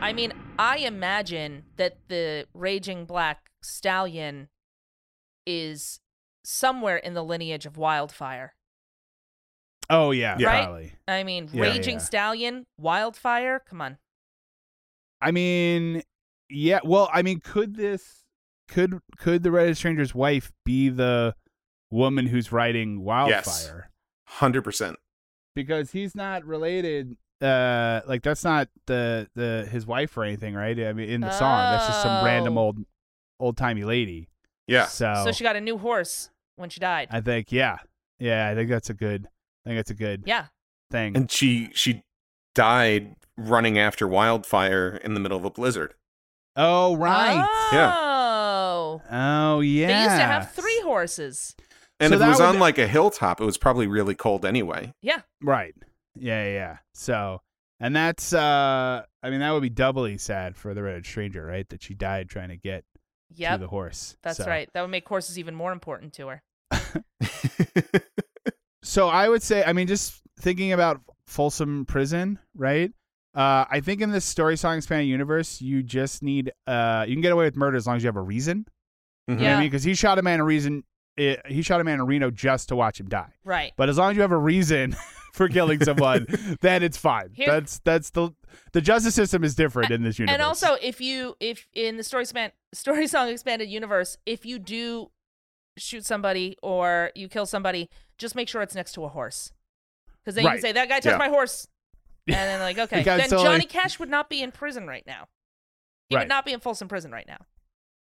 I mean, I imagine that the raging black stallion is somewhere in the lineage of wildfire. Oh yeah, Yeah. Right? probably. I mean, Yeah, raging yeah. stallion, wildfire. Come on. I mean, yeah. Well, I mean, could this could could the redhead stranger's wife be the woman who's writing Wildfire? Yes, Hundred percent. Because he's not related. Uh, like that's not the the his wife or anything, right? I mean, in the song, that's just some random Oh. old old timey lady. Yeah. So, So she got a new horse when she died. I think, yeah, yeah, I think that's a good. I think that's a good yeah. thing. And she she died running after wildfire in the middle of a blizzard. oh right. Oh. Oh yeah. They used to have three horses. And So if it that was would- on like a hilltop, it was probably really cold anyway. Yeah. Right. Yeah, yeah, yeah. So, and that's uh I mean that would be doubly sad for the redhead stranger, right? That she died trying to get to the horse. That's So- right. That would make horses even more important to her. *laughs* *laughs* So I would say, I mean, just thinking about Folsom Prison, right? Uh, I think in this story song expanded universe, you just need uh, you can get away with murder as long as you have a reason. Mhm. You know what Yeah. I mean? Because he shot a man a reason. It, he shot a man in Reno just to watch him die. Right. But as long as you have a reason *laughs* for killing someone, *laughs* then it's fine. Here- that's that's the the justice system is different in this universe. And also, if you if in the story span story song expanded universe, if you do shoot somebody or you kill somebody, just make sure it's next to a horse, because then you can say that guy touched Yeah. my horse, *laughs* and then like okay, then Johnny like- Cash would not be in prison right now. He Right. would not be in Folsom Prison right now.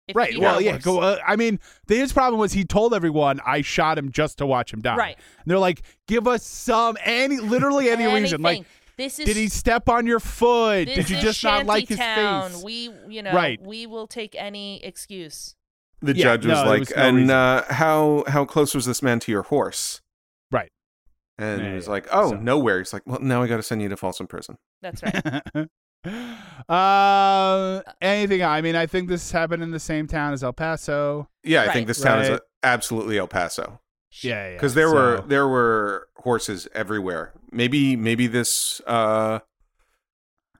If right. Well, yeah. Go, uh, I mean, the his problem was he told everyone I shot him just to watch him die. Right. And they're like, give us some any literally any reason. Like, this is did he step on your foot? this Did you just not like his Shantytown. face? We, you know, Right. we will take any excuse. The Yeah, judge was no, like, was no "And uh, how how close was this man to your horse?" Right. And Yeah, he was yeah. like, "Oh, So- nowhere." He's like, "Well, now I got to send you to Folsom Prison." That's right. *laughs* uh, anything? I mean, I think this happened in the same town as El Paso. Yeah, I Right. think this town is Right. absolutely El Paso Yeah, yeah. because there were there were horses everywhere. Maybe maybe this uh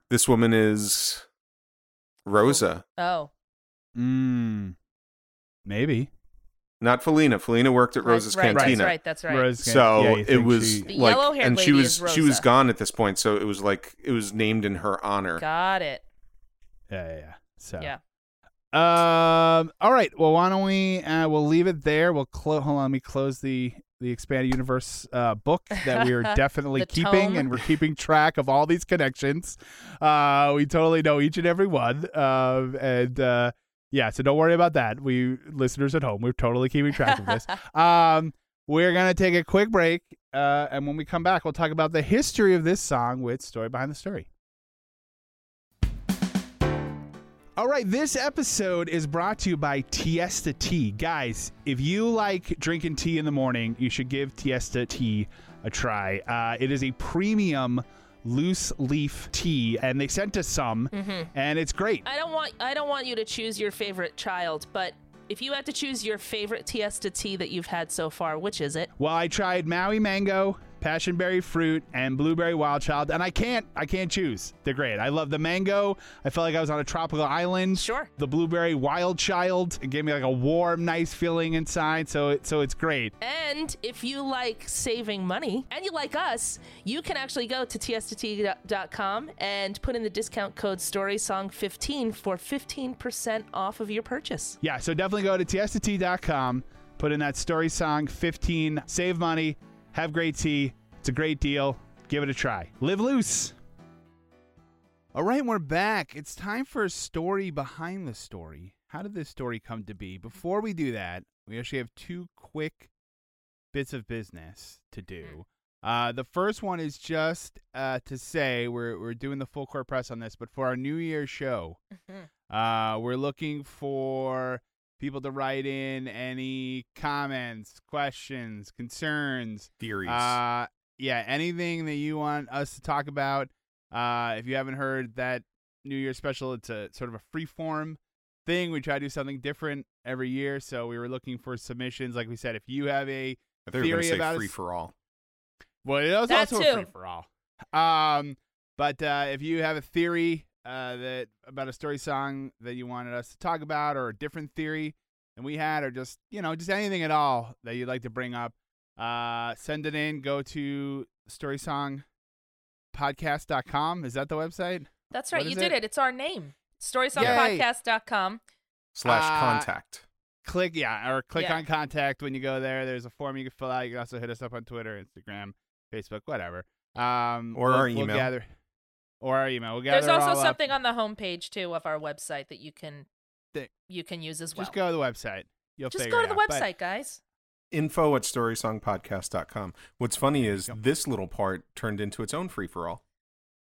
this woman is Rosa, oh, Mm, maybe. Not Felina. Felina worked at Rosa's right, Cantina. That's right. That's right. Rose So yeah, it was she- like, yellow-haired and she was she was gone at this point, so it was like it was named in her honor. Got it. Yeah, yeah. yeah. So Yeah. Um. All right. Well, why don't we? Uh, we'll leave it there. We'll close. Hold on. Let me close the the expanded universe uh, book that we are *laughs* definitely keeping, tome. and we're keeping track of all these connections. Uh, we totally know each and every one. Um. And uh, yeah. So don't worry about that. We listeners at home, we're totally keeping track of this. *laughs* um. We're gonna take a quick break, uh, and when we come back, we'll talk about the history of this song with story behind the story. All right, this episode is brought to you by Tiesta Tea. Guys, if you like drinking tea in the morning, you should give Tiesta Tea a try. Uh, it is a premium loose leaf tea, and they sent us some, mm-hmm. and it's great. I don't want I don't want you to choose your favorite child, but if you had to choose your favorite Tiesta tea that you've had so far, which is it? Well, I tried Maui Mango, Passionberry Fruit, and Blueberry Wild Child, and I can't, I can't choose. They're great. I love the mango. I felt like I was on a tropical island. Sure. The Blueberry Wild Child, it gave me like a warm, nice feeling inside. So, it, so it's great. And if you like saving money and you like us, you can actually go to tiestatea.com and put in the discount code StorySong15 for 15% off of your purchase. Yeah, so definitely go to tiestatea.com, put in that story song 15, save money, have great tea. It's a great deal. Give it a try. Live loose. All right, we're back. It's time for a story behind the story. How did this story come to be? Before we do that, we actually have two quick bits of business to do. Uh, the first one is just uh, to say we're we're doing the full court press on this, but for our New Year's show, uh, we're looking for people to write in any comments, questions, concerns, Theories. uh, yeah, anything that you want us to talk about. Uh, if you haven't heard that New Year special, it's a sort of a free form thing. We try to do something different every year, so we were looking for submissions. Like we said, if you have a I thought were theory say about free us- for all. well, it was That also too. a free for all. Um, but uh, if you have a theory uh, that about a story song that you wanted us to talk about, or a different theory than we had, or just you know just anything at all that you'd like to bring up, uh, send it in. Go to storysongpodcast.com. Is that the website? That's right. You did it? it. It's our name. StorySongPodcast.com. Slash Uh, contact. click yeah or click Yeah. on contact when you go there there's a form you can fill out you can also hit us up on twitter instagram facebook whatever um Or we'll- our we'll email. gather or our email we'll gather There's it all also up. something on the homepage too of our website that you can Th- you can use as well. just go to the website you'll Just figure go it to the out. But- website, guys. Info at storysongpodcast.com. What's funny is Yep. this little part turned into its own free for all.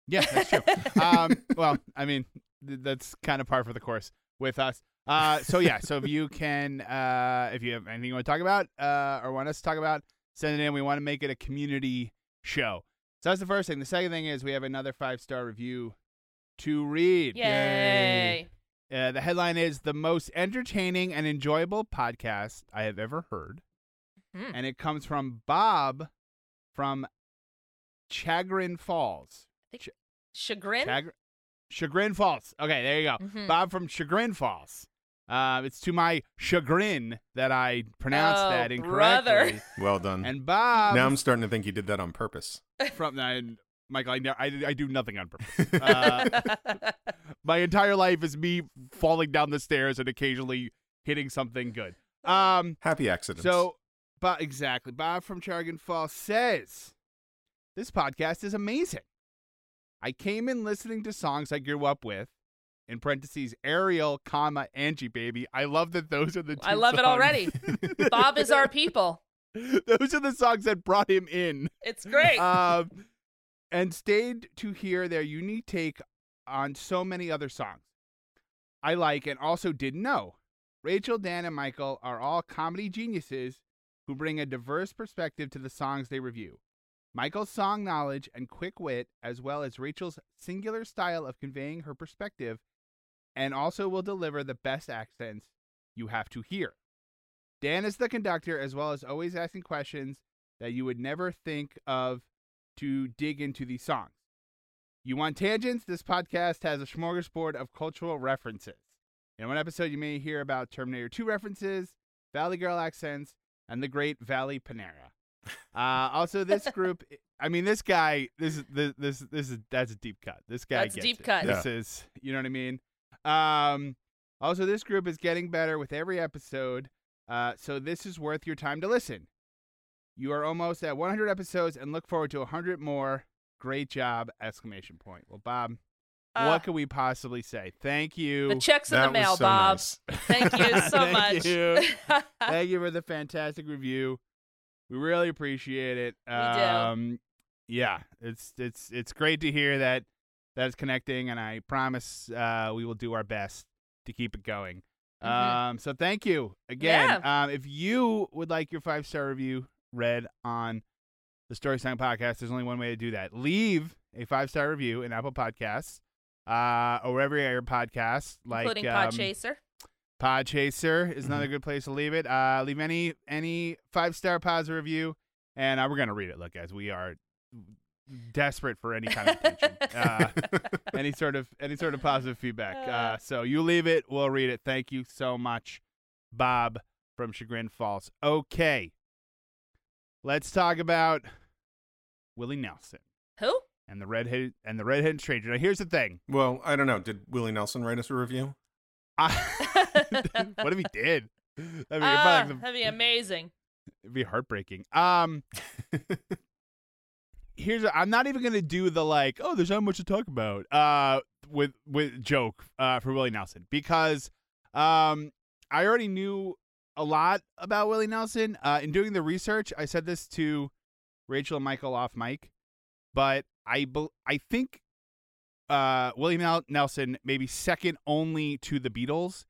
yeah that's true um well i mean th- that's kind of par for the course with us uh so yeah so if you can uh if you have anything you want to talk about uh or want us to talk about send it in we want to make it a community show so that's the first thing the second thing is we have another five star review to read Yay. Uh, the headline is the most entertaining and enjoyable podcast I have ever heard, Hmm. and it comes from Bob from Chagrin Falls. Chagrin? Chagrin, Chagrin Falls. Okay, there you go. Mhm. Bob from Chagrin Falls. Uh, it's to my chagrin that I pronounced Oh, that brother. incorrectly. *laughs* Well done. And Bob now I'm starting to think you did that on purpose. From and Michael, I, ne- I, I do nothing on purpose. *laughs* Uh, my entire life is me falling down the stairs and occasionally hitting something good. Um, Happy accidents. so, but exactly, Bob from Chagrin Falls says this podcast is amazing. I came in listening to songs I grew up with. In parentheses, Ariel, comma Angie, baby. I love that those are the. Two I love it already. *laughs* Bob is our people. *laughs* those are the songs that brought him in. It's great. um, and stayed to hear their unique take on so many other songs I like and also didn't know. Rachel, Dan, and Michael are all comedy geniuses who bring a diverse perspective to the songs they review. Michael's song knowledge and quick wit, as well as Rachel's singular style of conveying her perspective, and also will deliver the best accents you have to hear. Dan is the conductor, as well as always asking questions that you would never think of to dig into these songs. You want tangents? This podcast has a smorgasbord of cultural references. In one episode, you may hear about Terminator 2 references, Valley Girl accents, and the great Valley Panera. Uh, also, this *laughs* group, I mean, this guy, this is this this this is that's a deep cut. This guy That's gets deep it. cut. This is, you know what I mean. Um, also, this group is getting better with every episode, uh, so this is worth your time to listen. You are almost at 100 episodes and look forward to 100 more. Great job! Exclamation point. Well, Bob, Uh, what could we possibly say? Thank you. the check's in that the mail, was so Bob. nice. Thank you *laughs* so Thank much. you. *laughs* Thank you for the fantastic review. We really appreciate it. do. Um, yeah, it's it's it's great to hear that that's connecting, and I promise uh, we will do our best to keep it going. Mhm. Um, so thank you again. Um, if you would like your five star review read on the Story Song Podcast, there's only one way to do that. Leave a five star review in Apple Podcasts, uh, or wherever you get your podcasts, like Including um, Podchaser. Podchaser is another good place to leave it. Uh, leave any any five star positive review, and uh, we're gonna read it. Look, guys, we are desperate for any kind of attention, *laughs* uh, any sort of any sort of positive feedback. Uh, so you leave it, we'll read it. Thank you so much, Bob from Chagrin Falls. Okay, let's talk about Willie Nelson Who? and the redhead and the redheaded stranger. Now, here's the thing. well, I don't know. Did Willie Nelson write us a review? I, *laughs* *laughs* what if he did? That'd be, it'd probably like the- that'd be amazing. It'd be heartbreaking. Um, here's i I'm not even gonna do the like, oh, there's not much to talk about. Uh, with with joke uh for Willie Nelson because um I already knew a lot about Willie Nelson. Uh, in doing the research, I said this to Rachel and Michael off mic, but I bel I think uh Willie Nel- Nelson maybe second only to the Beatles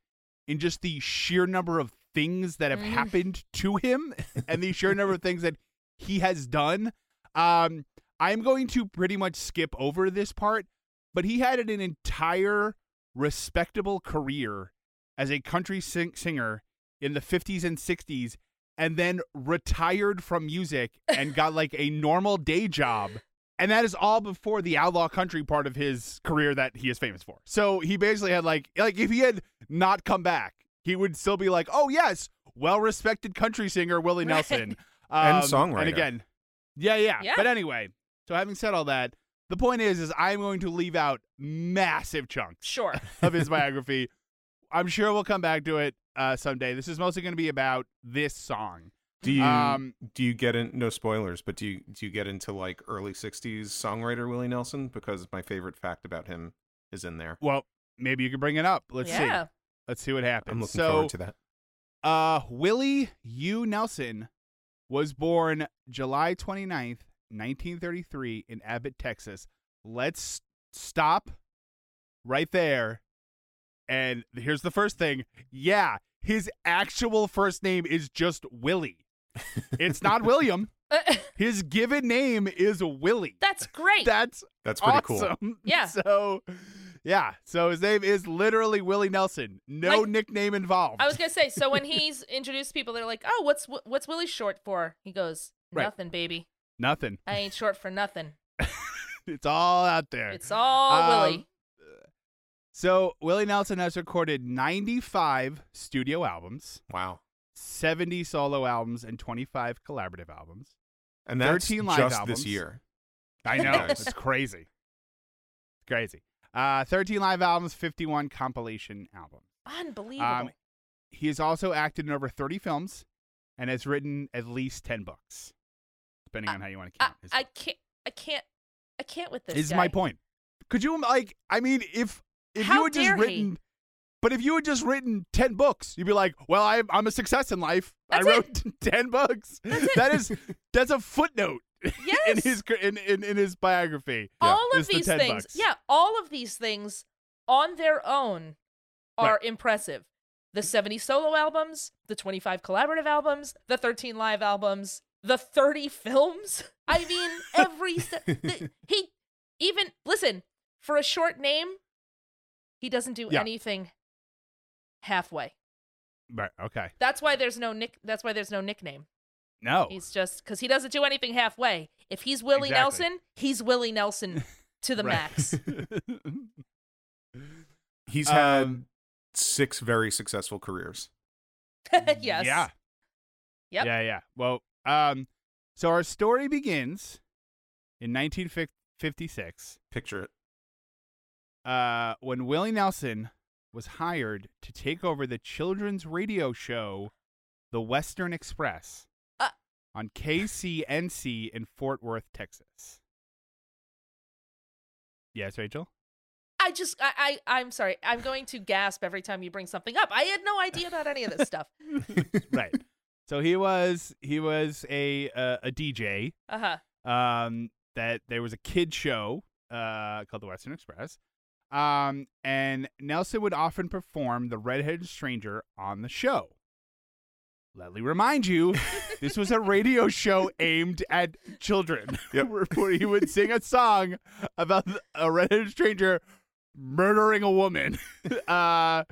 in just the sheer number of things that have Mm. happened to him *laughs* and the sheer number of things that he has done. Um, I'm going to pretty much skip over this part, but he had an entire respectable career as a country sing- singer in the 50s and 60s and then retired from music and got like a normal day job and that is all before the outlaw country part of his career that he is famous for. So he basically had like like if he had not come back, he would still be like, oh yes, well respected country singer Willie Right. Nelson And Um, songwriter. And again, yeah, yeah, Yeah. But anyway, so having said all that, the point is, is I'm going to leave out massive chunks Sure. *laughs* of his biography. I'm sure we'll come back to it uh, someday. This is mostly going to be about this song. Do you Um, do you get in no spoilers, but do you do you get into like early '60s songwriter Willie Nelson? Because my favorite fact about him is in there. Well, maybe you can bring it up. Let's yeah. see. Let's see what happens. I'm looking so, forward to that. Uh, Willie U. Nelson was born July 29th, 1933, in Abbott, Texas. Let's stop right there. And here's the first thing. Yeah, his actual first name is just Willie. *laughs* It's not William. *laughs* His given name is Willie. That's great. That's That's pretty cool. *laughs* Yeah. So, yeah. So his name is literally Willie Nelson. No Like- nickname involved. I was gonna say. So when he's introduced people, they're like, "Oh, what's what's Willie short for?" He goes, Right. "Nothing, baby. Nothing. I ain't short for nothing. *laughs* It's all out there. It's all Um, Willie." So Willie Nelson has recorded 95 studio albums, Wow. 70 solo albums, and 25 collaborative albums. And that's 13 live just albums. this year. I know Nice. *laughs* it's crazy. It's crazy. Uh, 13 live albums, 51 compilation albums. Unbelievable. Um, he has also acted in over 30 films and has written at least 10 books, depending on how you want to I, count. his I can't. I can't. I can't with this. is guy. my point. Could you like? I mean, if if How you had just dare he? written, but if you had just written ten books, you'd be like, "Well, I, I'm a success in life. That's I it. wrote *laughs* ten books. That is that's a footnote *laughs* in his in, in in his biography. all of It's the these things bucks. yeah all of these things on their own are Right. impressive the 70 solo albums the 25 collaborative albums the 13 live albums the 30 films i mean every se- *laughs* the, he even listen for a short name he doesn't do Yeah. anything halfway Right. Okay. that's why there's no nick that's why there's no nickname No. he's just because he doesn't do anything halfway if he's willie Exactly. nelson he's willie nelson *laughs* to the max *laughs* He's had Um, six very successful careers. yes. Yeah. Yep. Yeah. Yeah. Well, um, so our story begins in 1956. Picture it. uh, when Willie Nelson was hired to take over the children's radio show, The Western Express, Uh. on KCNC in Fort Worth, Texas. Yes, Rachel? I just I, I I'm sorry. I'm going to gasp every time you bring something up. I had no idea about any of this stuff. *laughs* right. So he was he was a uh, a DJ. Uh-huh. Um, that there was a kid show uh called The Western Express. Um, and Nelson would often perform the redheaded stranger on the show. Let me remind you, *laughs* this was a radio show aimed at children. *laughs* Yep. where- where he would sing a song about a redheaded stranger murdering a woman, *laughs* uh,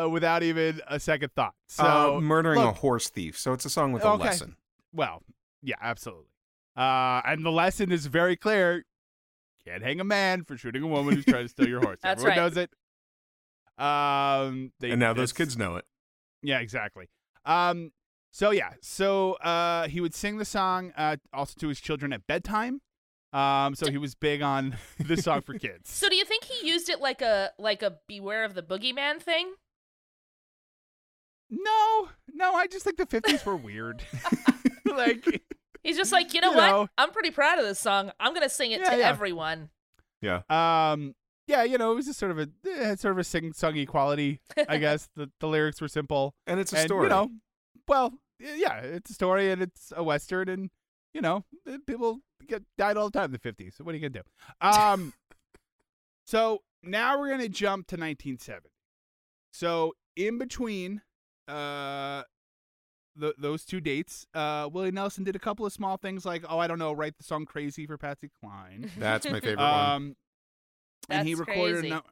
uh, without even a second thought. So uh, murdering a horse thief. So it's a song with a Okay. lesson. well, yeah, absolutely. Uh, and the lesson is very clear: can't hang a man for shooting a woman who's trying to steal your horse. *laughs* That's Everyone right. knows it. Um, they, and now those kids know it. Yeah, exactly. Um, so yeah, so uh, he would sing the song uh, also to his children at bedtime. Um, so he was big on *laughs* this song for kids. So do you think he used it like a like a beware of the boogeyman thing? No, no, I just think the fifties were weird. *laughs* like, He's just like, you know You what? know. I'm pretty proud of this song. I'm gonna sing it Yeah, to yeah. everyone. Yeah. um, yeah, you know, it was just sort of a it had sort of a sing songy quality. I *laughs* guess the the lyrics were simple. And it's a and, story. You know, well, yeah, it's a story and it's a western, and you know, uh, people get died all the time in the fifties. So what are you gonna do? Um, *laughs* so now we're gonna jump to 1970. So in between, uh. th those two dates, uh, Willie Nelson did a couple of small things like, oh, I don't know, write the song "Crazy" for Patsy Cline. That's my favorite one. Um, and he recorded crazy. a nu-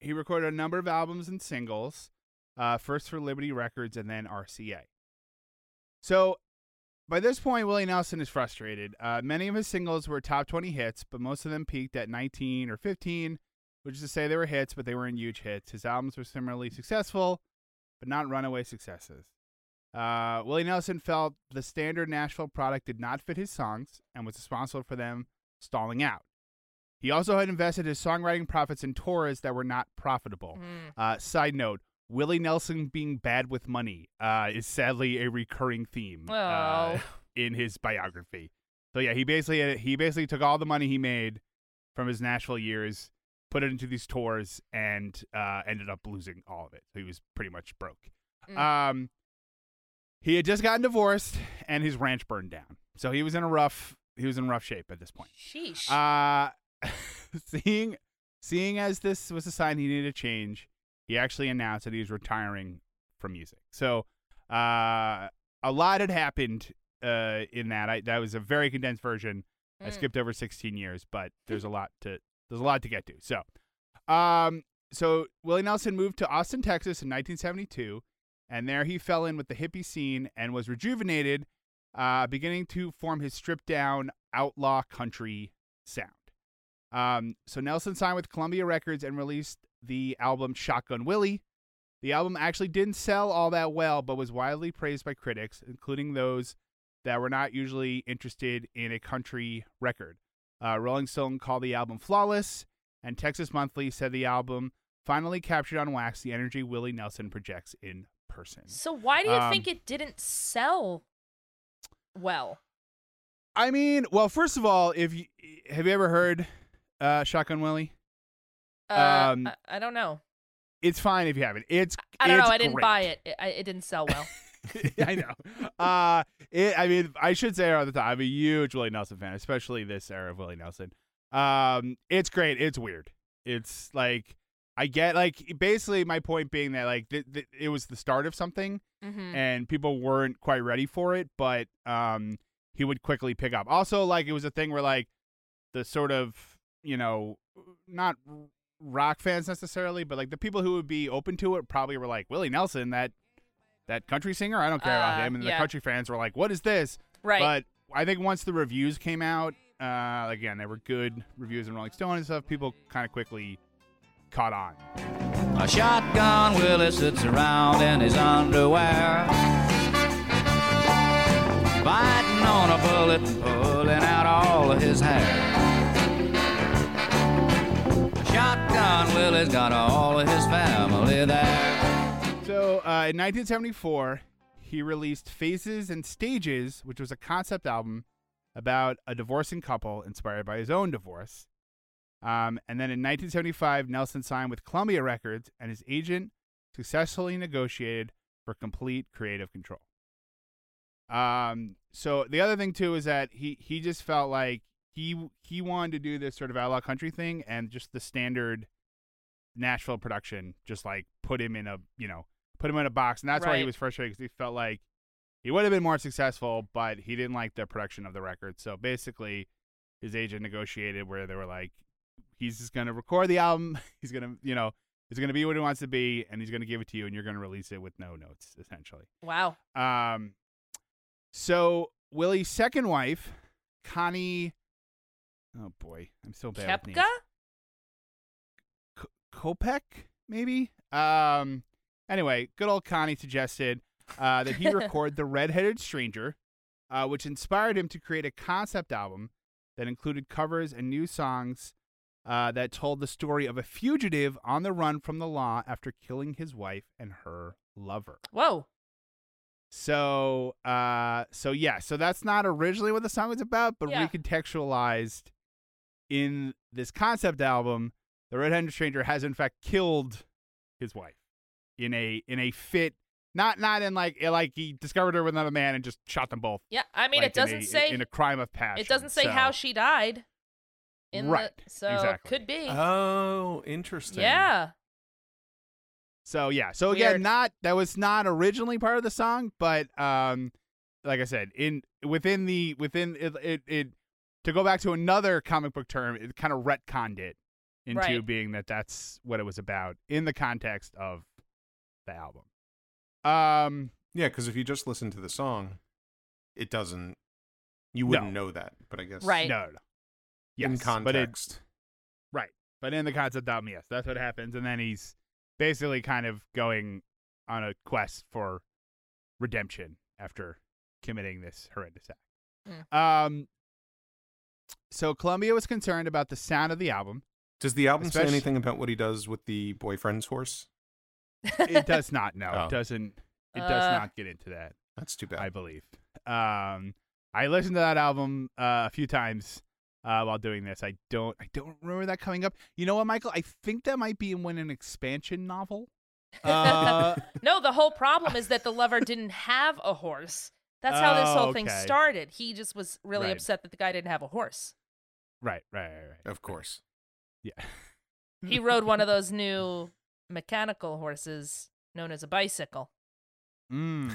he recorded a number of albums and singles, uh, first for Liberty Records and then RCA. So by this point, Willie Nelson is frustrated. Uh, many of his singles were top 20 hits, but most of them peaked at 19 or 15, which is to say they were hits, but they weren't huge hits. His albums were similarly successful, but not runaway successes. Uh, Willie Nelson felt the standard Nashville product did not fit his songs and was responsible for them stalling out. He also had invested his songwriting profits in tours that were not profitable. Mm. Uh, side note: Willie Nelson being bad with money uh, is sadly a recurring theme uh, Oh. *laughs* in his biography. So yeah, he basically he basically took all the money he made from his Nashville years, put it into these tours, and uh, ended up losing all of it. So he was pretty much broke. Mm. Um, he had just gotten divorced, and his ranch burned down. So he was in a rough he was in rough shape at this point. Sheesh. Uh *laughs* seeing seeing as this was a sign he needed a change, he actually announced that he was retiring from music. So uh a lot had happened uh in that. I that was a very condensed version. I Mm. skipped over 16 years, but there's a lot to there's a lot to get to. So um so Willie Nelson moved to Austin, Texas in 1972, and there he fell in with the hippie scene and was rejuvenated, uh, beginning to form his stripped down outlaw country sound. Um, so Nelson signed with Columbia Records and released the album Shotgun Willie. The album actually didn't sell all that well, but was widely praised by critics, including those that were not usually interested in a country record. Uh, Rolling Stone called the album flawless, and Texas Monthly said the album finally captured on wax the energy Willie Nelson projects in person. so why do you um, think it didn't sell well? I mean, well, first of all, if you have you ever heard uh, Shotgun Willie? Uh, um, I, I don't know. It's fine if you haven't. It's I don't it's know. I didn't great. buy it. It, I, it didn't sell well. *laughs* *laughs* I know. Uh, it, I mean, I should say at the time, I'm a huge Willie Nelson fan, especially this era of Willie Nelson. Um, it's great. It's weird. It's like I get like basically my point being that like th- th- it was the start of something hmm and people weren't quite ready for it, but um, he would quickly pick up. Also, like it was a thing where like the sort of you know not rock fans necessarily, but like the people who would be open to it probably were like Willie Nelson, that that country singer. I don't care about Uh, him, and yeah. the country fans were like, "What is this?" Right. But I think once the reviews came out, uh, again, they were good reviews in Rolling Stone and stuff. People kind of quickly caught on. A shotgun Willie sits around in his underwear. Biting on a bullet and pulling out all of his hair. Shotgun Willie's got all of his family there. So in 1974, he released Phases and Stages, which was a concept album about a divorcing couple inspired by his own divorce. Um, and then in 1975, Nelson signed with Columbia Records, and his agent successfully negotiated for complete creative control. Um, so the other thing too is that he he just felt like he he wanted to do this sort of outlaw country thing, and just the standard Nashville production just like put him in a you know put him in a box, and that's why he was frustrated because he felt like he would have been more successful, but he didn't like the production of the record. So basically, his agent negotiated where they were like, he's just gonna record the album, *laughs* he's gonna you know it's gonna be what he wants to be, and he's gonna give it to you, and you're gonna release it with no notes essentially. wow. Um, so Willie's second wife, Connie. Oh boy, I'm so bad. with Kepka? names. K- Kopek, maybe. Um. Anyway, good old Connie suggested uh, that he *laughs* record the Redheaded Stranger, uh, which inspired him to create a concept album that included covers and new songs uh, that told the story of a fugitive on the run from the law after killing his wife and her lover. Whoa. So, uh, so yeah, so that's not originally what the song was about, but Yeah. recontextualized in this concept album, the Red-Handed Stranger has in fact killed his wife in a in a fit, not not in like like he discovered her with another man and just shot them both. Yeah. I mean, like, it doesn't in a, say. in a crime of passion. it doesn't say So- how she died. In Right, The, so exactly. could be. Oh, interesting. yeah. So yeah, so again, Weird. not that was not originally part of the song, but um, like I said, in within the within it it, it to go back to another comic book term, it kind of retconned it into Right. being that that's what it was about in the context of the album. Um, Yeah, because if you just listen to the song, it doesn't. You wouldn't know that, but I guess Right. No, no. Yes, in but it- right. But in the concept album, yes, that's what happens, and then he's basically kind of going on a quest for redemption after committing this horrendous act. Um. So Columbia was concerned about the sound of the album. Does the album say anything about what he does with the boyfriend's horse? It does not. No, Oh. it doesn't. It does Uh. not get into that. That's too bad. I believe. Um, I listened to that album uh, a few times uh, while doing this. I don't. I don't remember that coming up. You know what, Michael? I think that might be in an expansion novel. *laughs* Uh, no, the whole problem is that the lover didn't have a horse. That's how this Oh, whole thing started. He just was really Right. upset that the guy didn't have a horse. right, right, right, right. of course. Yeah. He rode one of *laughs* those new mechanical horses known as a bicycle. Mm,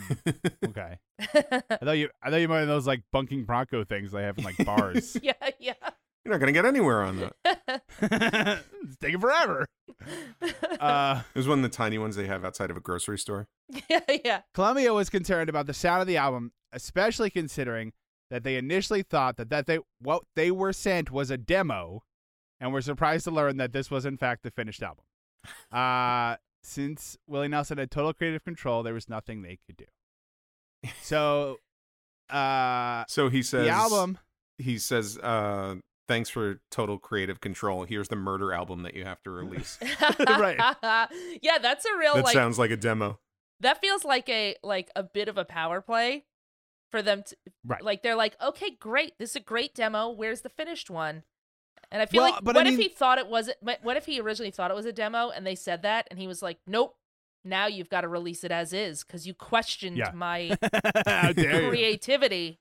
*laughs* okay. *laughs* I thought you. I thought you might have those like bunking bronco things they have in like *laughs* bars. yeah, yeah. You're not gonna get anywhere on that. it's taking forever. Uh, It was one of the tiny ones they have outside of a grocery store. yeah, yeah. Columbia was concerned about the sound of the album, especially considering that they initially thought that, that they what they were sent was a demo, and were surprised to learn that this was in fact the finished album. Uh, since Willie Nelson had total creative control, there was nothing they could do. So, uh, So he says the album. He says, uh, "Thanks for total creative control. Here's the murder album that you have to release." *laughs* Right. yeah, that's a real that like sounds like a demo. that feels like a like a bit of a power play for them to Right. like they're like okay great this is a great demo where's the finished one and i feel Well, like what I if he thought it was what what if he originally thought it was a demo and they said that and he was like nope now you've got to release it as is because you questioned Yeah. my *laughs* How dare you. creativity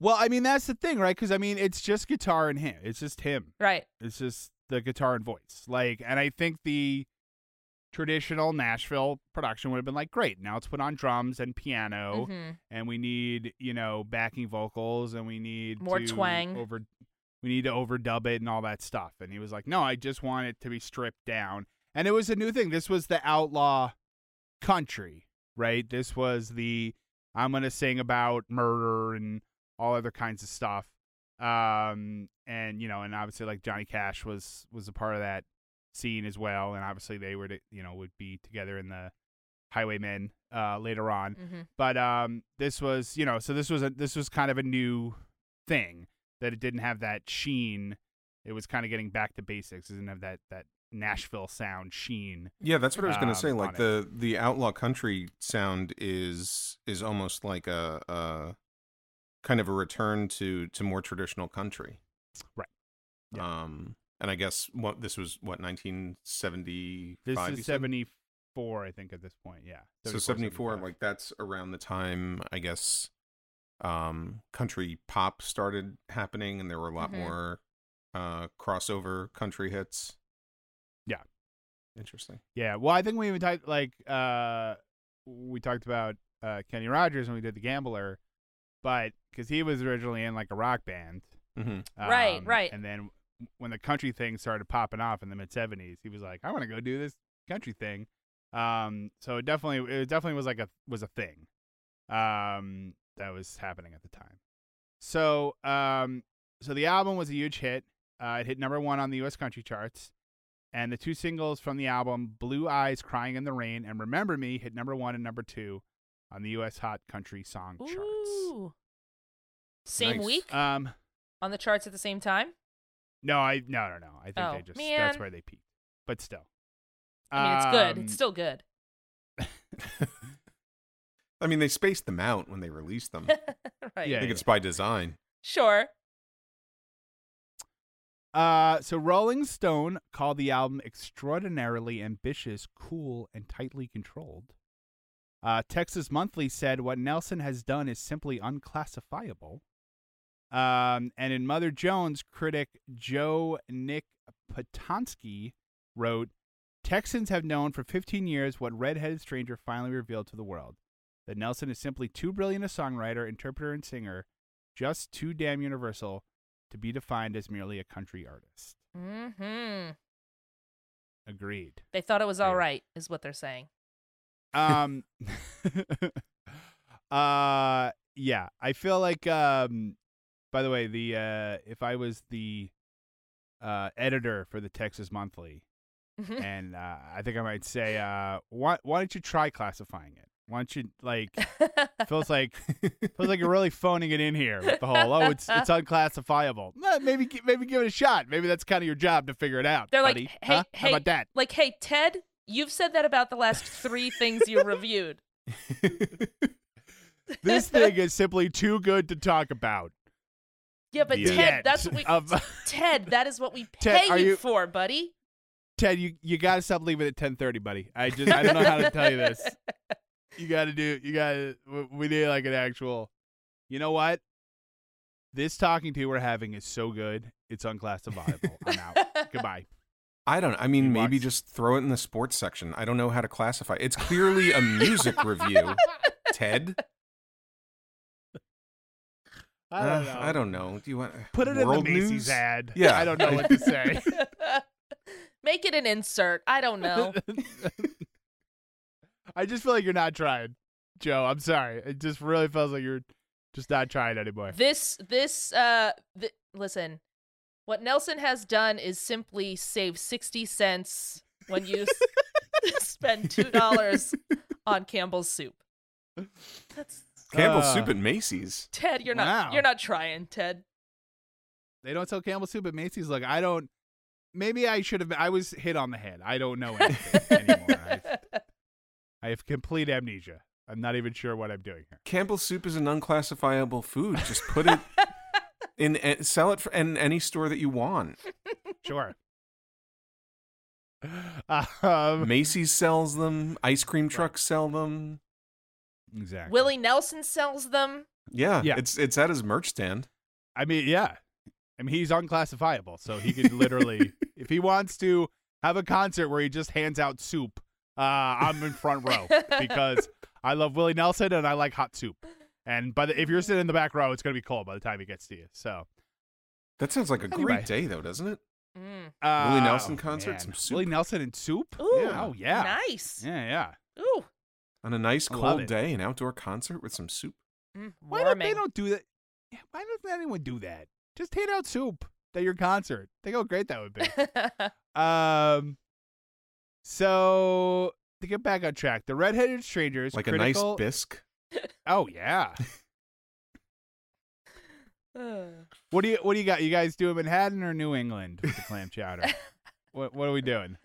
Well, I mean that's the thing, right? Because I mean it's just guitar and him. It's just him. right It's just the guitar and voice. Like, and I think the traditional Nashville production would have been like, great. Now let's put on drums and piano, Mhm. and we need you know backing vocals, and we need More twang. Over, we need to overdub it and all that stuff. And he was like, no, I just want it to be stripped down. And it was a new thing. This was the outlaw country, right? This was the I'm gonna sing about murder and all other kinds of stuff. Um, and you know, and obviously like Johnny Cash was was a part of that scene as well, and obviously they were to, you know would be together in the Highwaymen uh later on. Mhm. But um, this was you know so this was a this was kind of a new thing that it didn't have that sheen. It was kind of getting back to basics. It didn't have that that Nashville sound sheen. Yeah, that's what I was going um, to say. on Like it. the the outlaw country sound is is almost like a, a kind of a return to to more traditional country. Right. Yeah. Um, and I guess what this was what 1975. This is seventy four, I think, at this point. Yeah. so 74 like that's around the time i guess um country pop started happening and there were a lot Mhm. more uh crossover country hits Yeah. interesting Yeah, well, I think we even talked like uh, we talked about uh, Kenny Rogers when we did the Gambler, but because he was originally in like a rock band, mm-hmm. Right, um, right. and then when the country thing started popping off in the mid '70s, he was like, "I want to go do this country thing." Um, so it definitely, it definitely was like a was a thing, um, that was happening at the time. So, um, so the album was a huge hit. Uh, it hit number one on the U.S. country charts. And the two singles from the album, Blue Eyes, Crying in the Rain, and Remember Me, hit number one and number two on the U.S. Hot Country Song charts. Same Nice. week Um, on the charts at the same time no, I no no no. I think Oh, they just man. that's where they peaked. But still, i mean it's good Um, it's still good *laughs* i mean they spaced them out when they released them *laughs* right Yeah. i think it's by design sure Uh, so Rolling Stone called the album extraordinarily ambitious, cool, and tightly controlled. Uh, Texas Monthly said what Nelson has done is simply unclassifiable. Um, and in Mother Jones, critic Joe Nick Patoski wrote, Texans have known for 15 years what Redheaded Stranger finally revealed to the world that Nelson is simply too brilliant a songwriter, interpreter, and singer, just too damn universal to be defined as merely a country artist. hmm Agreed. they thought it was all Yeah. right is what they're saying Um, *laughs* uh, yeah, I feel like. Um, by the way, the uh, if I was the uh, editor for the Texas Monthly, Mm-hmm. and uh, I think I might say, uh, why why don't you try classifying it? Why don't you like? *laughs* feels like feels like you're really phoning it in here with the whole oh it's it's unclassifiable. Maybe maybe give it a shot. Maybe that's kind of your job to figure it out. They're buddy. like, hey, Huh? hey, how about that? Like, hey, Ted, you've said that about the last three things you reviewed. *laughs* This thing is simply too good to talk about. Yeah, but Ted, end that's what we. of- Ted, that is what we *laughs* pay are you you- for, buddy. Ted, you you got to stop leaving at ten thirty, buddy. I just I don't know how to tell you this. You got to do. You got to. We need like an actual. You know what? This talking to we're having is so good. It's unclassifiable. I'm out. Goodbye. *laughs* I don't. I mean, maybe just throw it in the sports section. I don't know how to classify. It's clearly a music review. Ted, I don't Uh, know. I don't know. Do you want Put it world in the Macy's news? ad. Yeah. I don't know what to say. *laughs* *laughs* Make it an insert. I don't know. I just feel like you're not trying, Joe. I'm sorry. It just really feels like you're just not trying anymore. this this uh th- listen what nelson has done is simply save 60 cents when you s- *laughs* spend two dollars *laughs* on campbell's soup that's Campbell's Uh, soup at Macy's. ted you're not Wow. you're not trying ted They don't sell Campbell's soup at Macy's. Look, I don't. Maybe I should have. I was hit on the head. I don't know anything *laughs* anymore. I, I have complete amnesia. I'm not even sure what I'm doing here. Campbell's soup is an unclassifiable food. Just put it *laughs* in, eh, sell it for, in any store that you want. Sure. Um, *laughs* Macy's sells them. Ice cream trucks sell them. exactly. willie nelson sells them Yeah, Yeah. It's it's at his merch stand. I mean, yeah. I mean, he's unclassifiable, so he could literally, *laughs* if he wants to have a concert where he just hands out soup, uh, I'm in front row because *laughs* I love Willie Nelson and I like hot soup. And by the, if you're sitting in the back row, it's gonna be cold by the time he gets to you. So That sounds like a Anyway. great day, though, doesn't it? mm. uh, Willie Nelson concert, man. some soup? Willie Nelson and soup. Ooh, Yeah. Oh yeah. nice Yeah, yeah. ooh On a nice cold day, an outdoor concert with some soup. mm, Why don't they don't do that? Why doesn't anyone do that? Just hand out soup at your concert. Think how great that would be. *laughs* Um, so to get back on track, the redheaded stranger is Like critical. a nice bisque. *laughs* Oh yeah. *laughs* What do you What do you got? You guys doing Manhattan or New England with the clam chowder? *laughs* what What are we doing?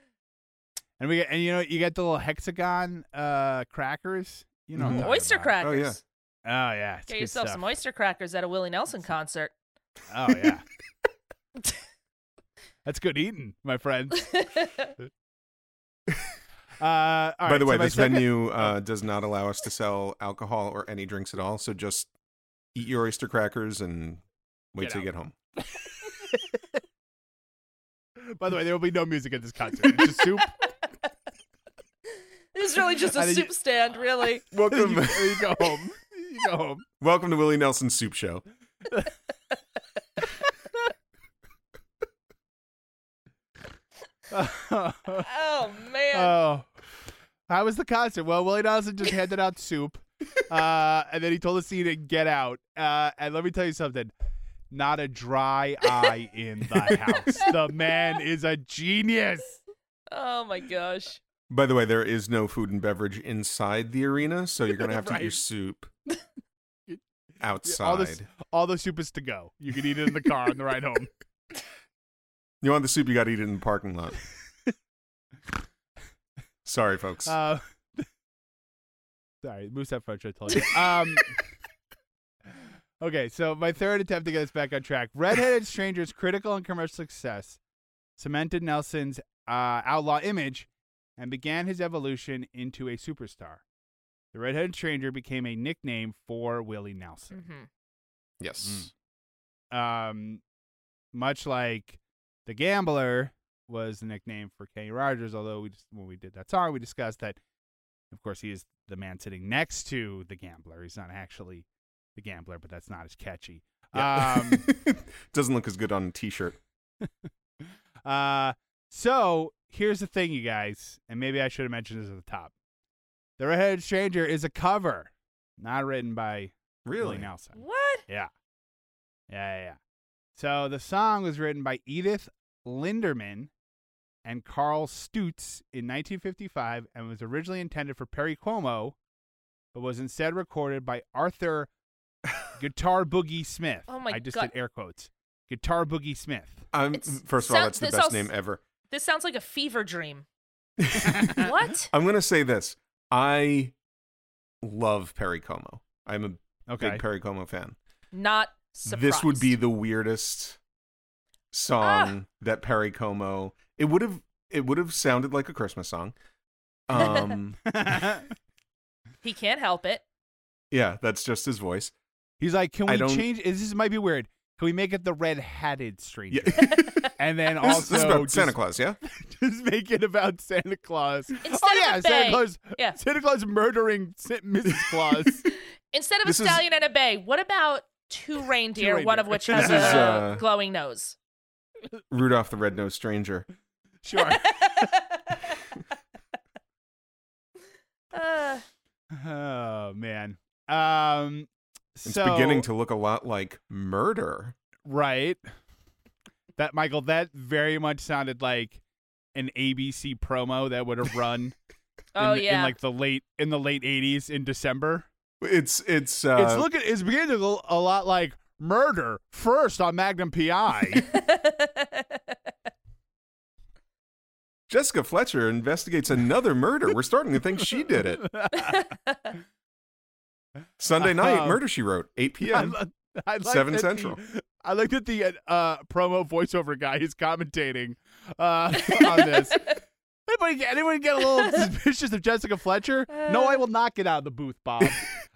And we get and you know you get the little hexagon uh crackers. You know what I'm Mhm. oyster about. crackers Oh, yeah. Oh yeah, it's get yourself stuff. some oyster crackers at a willie nelson concert Oh yeah. That's good eating, my friends. Uh, all By right, the way, so this second- venue *laughs* uh, does not allow us to sell alcohol or any drinks at all. So just eat your oyster crackers and wait Get till you get home. *laughs* By the way, there will be no music at this concert. *laughs* It's just soup. It's really just a I think you- soup stand, really. Welcome, you, you go home. You go home. welcome to Willie Nelson's Soup Show. *laughs* Oh man. Oh, how was the concert? Well, Willie Nelson just handed out soup, *laughs* uh, and then he told the he didn't get out. Uh, and let me tell you something: not a dry eye in the *laughs* house. The man is a genius. oh my gosh. By the way, there is no food and beverage inside the arena, so you're gonna have to eat your Right. soup All outside. the all the soup is to go. You can eat it in the car on the ride home. You want the soup? You got to eat it in the parking lot. *laughs* Sorry, folks. Uh, sorry, Moose that French. I told you. Um. *laughs* Okay, so my third attempt to get us back on track. Redheaded Stranger's critical and commercial success cemented Nelson's uh, outlaw image and began his evolution into a superstar. The Redheaded Stranger became a nickname for Willie Nelson. hmm yes. Um, much like the Gambler was the nickname for Kenny Rogers, although we just, when we did that song, we discussed that, of course, he is the man sitting next to the Gambler. He's not actually the Gambler, but that's not as catchy. Yeah. Um, *laughs* Doesn't look as good on a t-shirt. *laughs* uh, so here's the thing, you guys, and maybe I should have mentioned this at the top. The Redheaded Stranger is a cover, not written by Willie Really? Nelson. What? Yeah. Yeah, yeah, yeah. So the song was written by Edith Lindeman and Carl Stutz in 1955 and was originally intended for Perry Como, but was instead recorded by Arthur *laughs* Guitar Boogie Smith. Oh my god. I just God. did air quotes. Guitar Boogie Smith. Um, It's- first of all, sound- that's the best all- name ever. This sounds like a fever dream. *laughs* what? I'm gonna say this. I love Perry Como. I'm a Okay. big Perry Como fan. Not surprised. This would be the weirdest song that Perry Como. It would have. It would have sounded like a Christmas song. Um, *laughs* He can't help it. yeah, that's just his voice. He's like, can we change? Is this might be weird? Can we make it the red hatted stranger? Yeah. *laughs* And then also this is about just, Santa Claus, yeah. *laughs* just make it about Santa Claus. Instead oh of yeah, a Santa bay. Claus. Yeah. Santa Claus murdering Mrs. Claus. Instead of This a is- stallion and a bay, what about two reindeer, one of which has is, a uh, glowing nose? Rudolph the Red-Nosed Stranger. sure. *laughs* Uh, oh man. Um. It's so, beginning to look a lot like murder. right. That Michael, that very much sounded like an ABC promo that would have run. *laughs* oh in, yeah. in like the late in the late '80s in December. It's it's uh, it's looking. It's beginning to look a lot like murder first on Magnum PI. *laughs* Jessica Fletcher investigates another murder. We're starting to think she did it. Sunday *laughs* night, Um, Murder She Wrote, 8 I, p.m. I like 7 that Central. The, I like that the uh, promo voiceover guy is commentating uh, *laughs* on this. Anybody, get- anyone get a little *laughs* suspicious of Jessica Fletcher? No, I will not get out of the booth, Bob.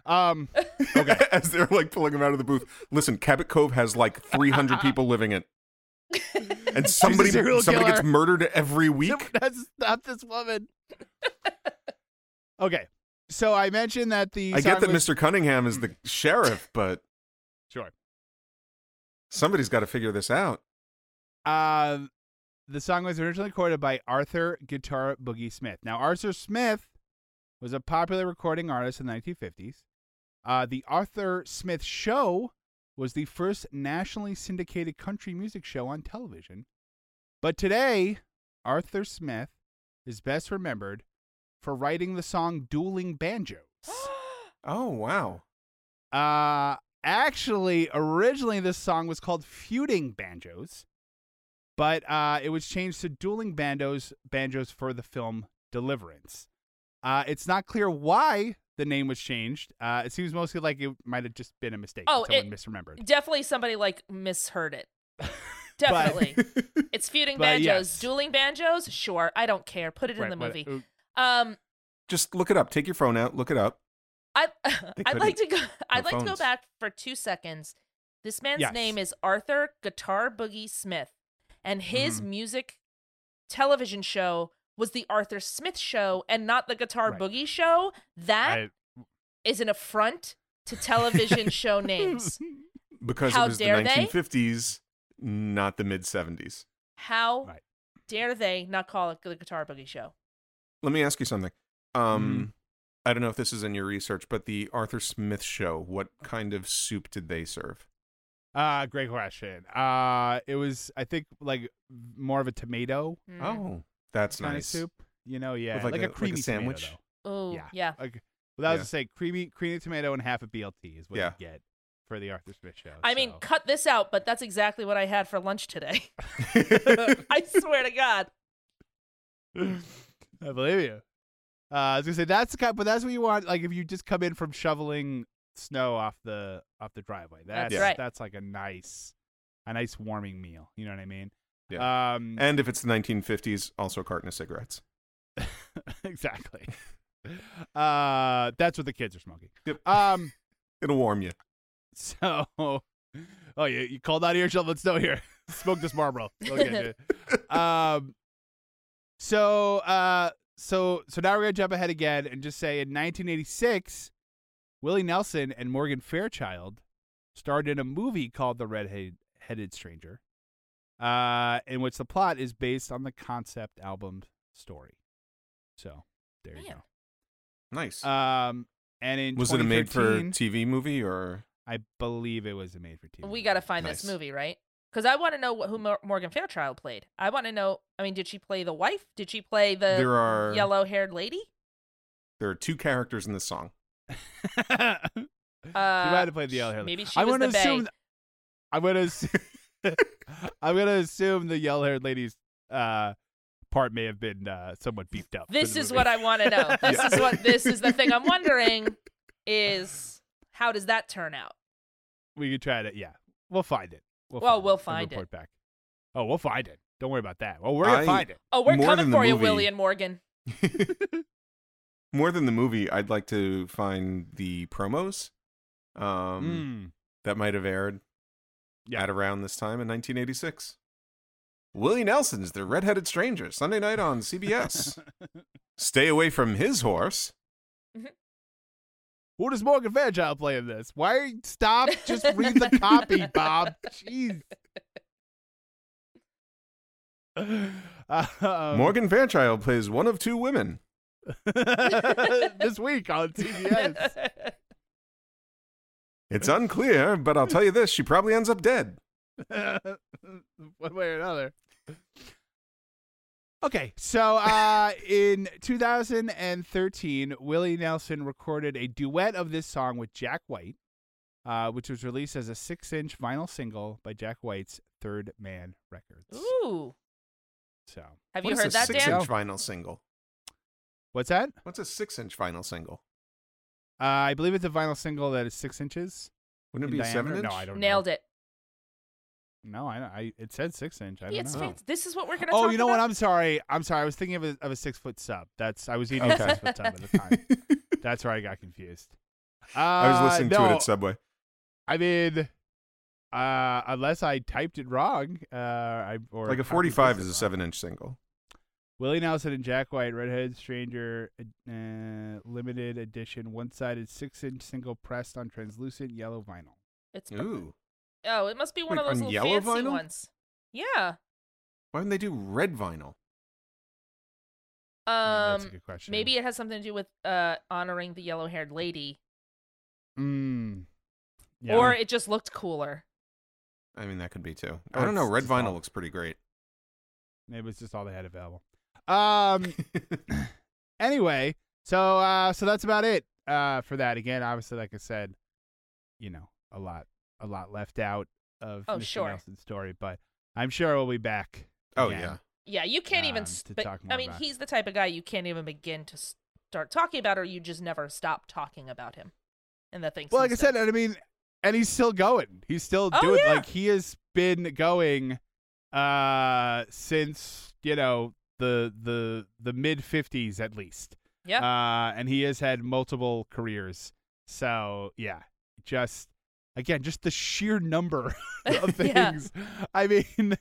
Um, okay. As they're like pulling him out of the booth. Listen, Cabot Cove has like 300 people living in. *laughs* And somebody serial somebody gets murdered every *laughs* week. That's stop this woman. *laughs* okay, so I mentioned that the I get that was- Mr. Cunningham is the sheriff, but Sure. somebody's got to figure this out. Um, the song was originally recorded by Arthur Guitar Boogie Smith. Now, Arthur Smith was a popular recording artist in the 1950s. Uh, the Arthur Smith Show was the first nationally syndicated country music show on television. But today, Arthur Smith is best remembered for writing the song Dueling Banjos. *gasps* Oh, wow. Uh, actually, originally this song was called Feuding Banjos, but uh, it was changed to Dueling Banjos, banjos for the film Deliverance. Uh, it's not clear why the name was changed. Uh, it seems mostly like it might have just been a mistake. Oh, someone it- misremembered. Definitely somebody like misheard it. *laughs* Definitely. *laughs* it's feuding banjos. yes. Dueling banjos? Sure. I don't care. Put it in Right, the but, movie. uh, Um Just look it up. Take your phone out, look it up. I *laughs* I'd like to go I'd like to go back for 2 seconds. This man's Yes. name is Arthur Guitar Boogie Smith and his Mm-hmm. music television show was the Arthur Smith show and not the Guitar Right. Boogie show. That is I- an affront to television *laughs* show names. Because How it was the dare they? 1950s, not the mid 70s. How Right. dare they not call it the Guitar Boogie show? Let me ask you something. Um, I don't know if this is in your research, but the Arthur Smith show, what kind of soup did they serve? Uh, great question. Uh, it was, I think, like more of a tomato Mm. Oh, that's kind nice. of soup. You know, yeah, like like, a- a, like a creamy tomato, sandwich? Oh, Yeah. yeah. Like, well, that was Yeah. to say creamy, creamy tomato and half a BLT is what Yeah. you get for the Arthur Smith show. I mean, cut this out, but that's exactly what I had for lunch today. *laughs* *laughs* I swear to God. I believe you. Uh, I was gonna say that's the kind, but that's what you want. Like if you just come in from shoveling snow off the off the driveway, that's That's right. that's like a nice, a nice warming meal. You know what I mean? Yeah. Um, and if it's the 1950s, also a carton of cigarettes. *laughs* exactly. *laughs* Uh, that's what the kids are smoking. Yep. Um. *laughs* It'll warm you. So, oh, you you called out here, shoveling snow here. Smoke this Marlboro. You. um. So, uh, so so now we're gonna jump ahead again and just say in 1986, Willie Nelson and Morgan Fairchild starred in a movie called The Red-Headed Stranger, uh, in which the plot is based on the concept album story. So there you go. Nice. Um, And in Was it a made for TV movie or? I believe it was a made for TV. We got to find this movie, right? Because I want to know what, who Mor- Morgan Fairchild played. I want to know. I mean, did she play the wife? Did she play the There are- yellow-haired lady? There are two characters in this song. *laughs* she might Uh, have played the yellow hair. maybe she I'm was gonna the bae. assume. I'm gonna. ass- *laughs* I'm gonna assume the yellow haired lady's uh, part may have been uh, somewhat beefed up. This is movie. what I want to know. *laughs* This Yeah. is what. This is the thing I'm *laughs* wondering. Is how does that turn out? we could try to. Yeah, we'll find it. We'll Well, find we'll it and find it. report back. Oh, we'll find it. Don't worry about that. Well, we're gonna I- find it. Oh, we're More coming than the for you, movie. Willie and Morgan. More than the movie, I'd like to find the promos um, Mm. that might have aired Yeah. at around this time in 1986. Willie Nelson's The Redheaded Stranger, Sunday night on CBS. *laughs* Stay away from his horse. *laughs* Who does Morgan Fairchild play in this? Why stop? Just read the copy, *laughs* Bob. Jeez. Um, Morgan Fairchild plays one of two women. this week on CBS. It's unclear, but I'll tell you this: she probably ends up dead. *laughs* One way or another. Okay, so uh, *laughs* in 2013, Willie Nelson recorded a duet of this song with Jack White, uh, which was released as a six-inch vinyl single by Jack White's Third Man Records. Ooh, So, have What you is heard a that, Dan? six-inch vinyl single? what's that? What's a six-inch vinyl single? Uh, I believe it's a vinyl single that is six inches. Wouldn't it be diameter? seven-inch? No, I don't know. Nailed know. it. No, I, I it said six inch. I don't It's know. fancy. This is what we're gonna. Oh, talk you know what? I'm sorry. I'm sorry. I was thinking of a, of a six foot sub. That's I was eating a Okay. six foot sub at the time. *laughs* That's where I got confused. Uh, I was listening to it at Subway. I mean, uh, unless I typed it wrong, uh, I or Like a 45 is a seven-inch single. Willie Nelson and Jack White, Redheaded Stranger, uh, limited edition, one sided six inch single pressed on translucent yellow vinyl. It's Ooh, oh, it must be one Wait, of those on little yellow fancy vinyl? ones. Yeah. why didn't they do red vinyl? Mm, That's a Um, good question. maybe it has something to do with uh honoring the yellow-haired lady, Mm, yeah. or it just looked cooler. I mean, that could be too. Or I don't know. Red vinyl all- looks pretty great. maybe it's just all they had available. Um. *laughs* anyway, so uh, so that's about it uh for that. Again, obviously, like I said, you know, a lot, a lot left out of Oh, Mr. sure. Nelson's story, but I'm sure we'll be back. oh again. yeah. Yeah, you can't even. Um, s- to but- talk I mean, about. he's the type of guy you can't even begin to start talking about, or you just never stop talking about him and the things. Well, he like I said, says. I mean, and he's still going. He's still Oh, doing yeah. like he has been going uh since you know the the the mid 50s at least. yeah, Uh, and he has had multiple careers. So yeah, just again, just the sheer number *laughs* of *laughs* Yeah. things. I mean,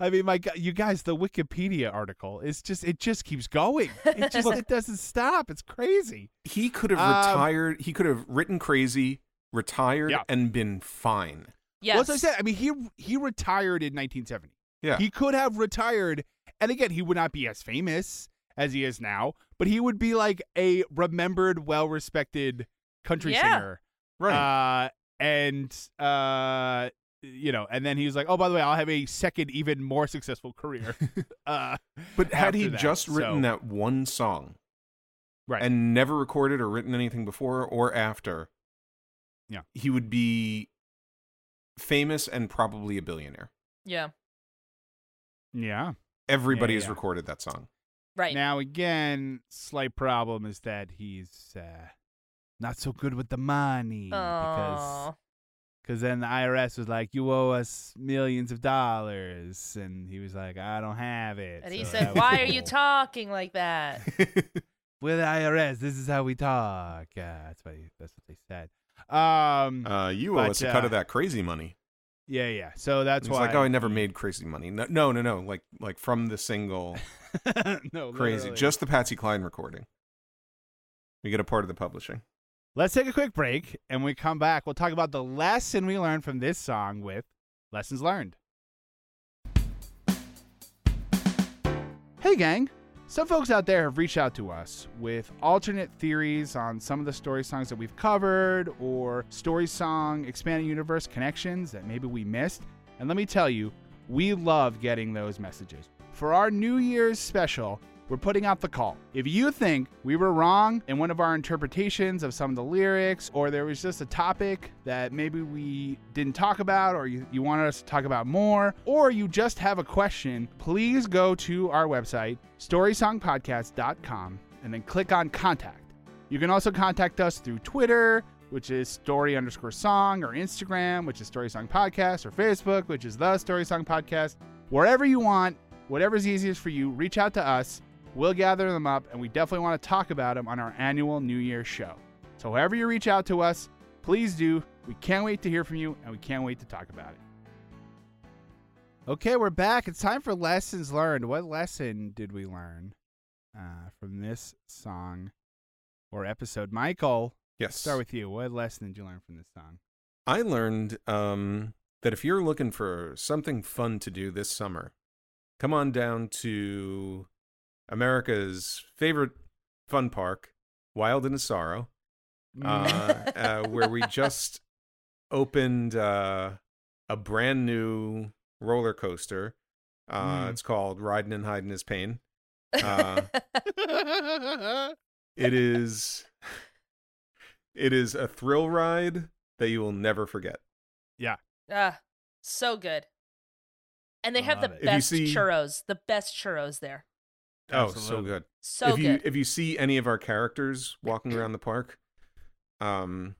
I mean, my God, you guys, the Wikipedia article is just it just keeps going. It just *laughs* it doesn't stop. It's crazy. He could have Um, retired. He could have written crazy, retired, Yeah. and been fine. yes. Well, as I said, I mean, he he retired in 1970. Yeah. He could have retired, and again, he would not be as famous as he is now, but he would be like a remembered, well-respected country Yeah. singer. right. Uh, and uh, you know, and then he was like, "Oh, by the way, I'll have a second, even more successful career." *laughs* uh, but had he that, just written so- that one song right? and never recorded or written anything before or after, Yeah. he would be famous and probably a billionaire. yeah, yeah. Everybody Yeah, has yeah. recorded that song. right. Now, again, slight problem is that he's uh, not so good with the money because. Because then the IRS was like, "You owe us millions of dollars," and he was like, "I don't have it." and he said, that was "Why are you talking like that?" *laughs* We're the IRS. This is how we talk. Yeah, that's what he, that's what they said. Um, uh, you owe But, us a cut uh, of that crazy money. Yeah, yeah. So that's why. like, oh, I never made crazy money. No, no, no, no. Like, like from the single *laughs* no, crazy, literally. just the Patsy Cline recording. We get a part of the publishing. Let's take a quick break, and we come back, we'll talk about the lesson we learned from this song with lessons learned. Hey, gang. Some folks out there have reached out to us with alternate theories on some of the story songs that we've covered or story song expanded universe connections that maybe we missed. And let me tell you, we love getting those messages. For our New Year's special, we're putting out the call. If you think we were wrong in one of our interpretations of some of the lyrics, or there was just a topic that maybe we didn't talk about, or you, you wanted us to talk about more, or you just have a question, please go to our website, storysongpodcast.com, and then click on contact. You can also contact us through Twitter, which is story underscore song, or Instagram, which is story song podcast, or Facebook, which is the story song podcast. Wherever you want, whatever's easiest for you, reach out to us. We'll gather them up, and we definitely want to talk about them on our annual New Year's show. So, however you reach out to us, please do. We can't wait to hear from you, and we can't wait to talk about it. Okay, we're back. It's time for lessons learned. What lesson did we learn uh, from this song or episode? Michael, Yes. start with you. What lesson did you learn from this song? I learned um, that if you're looking for something fun to do this summer, come on down to America's favorite fun park, Wild and Sorrow, uh, uh, where we *laughs* just opened uh, a brand new roller coaster. Uh, Mm. It's called Riding and Hiding His Pain. Uh, it is *laughs* it is a thrill ride that you will never forget. Yeah, ah, so good. And they I have the it. Best see- churros, the best churros there. Oh, so good. So if you good. if you see any of our characters walking *clears throat* around the park, um,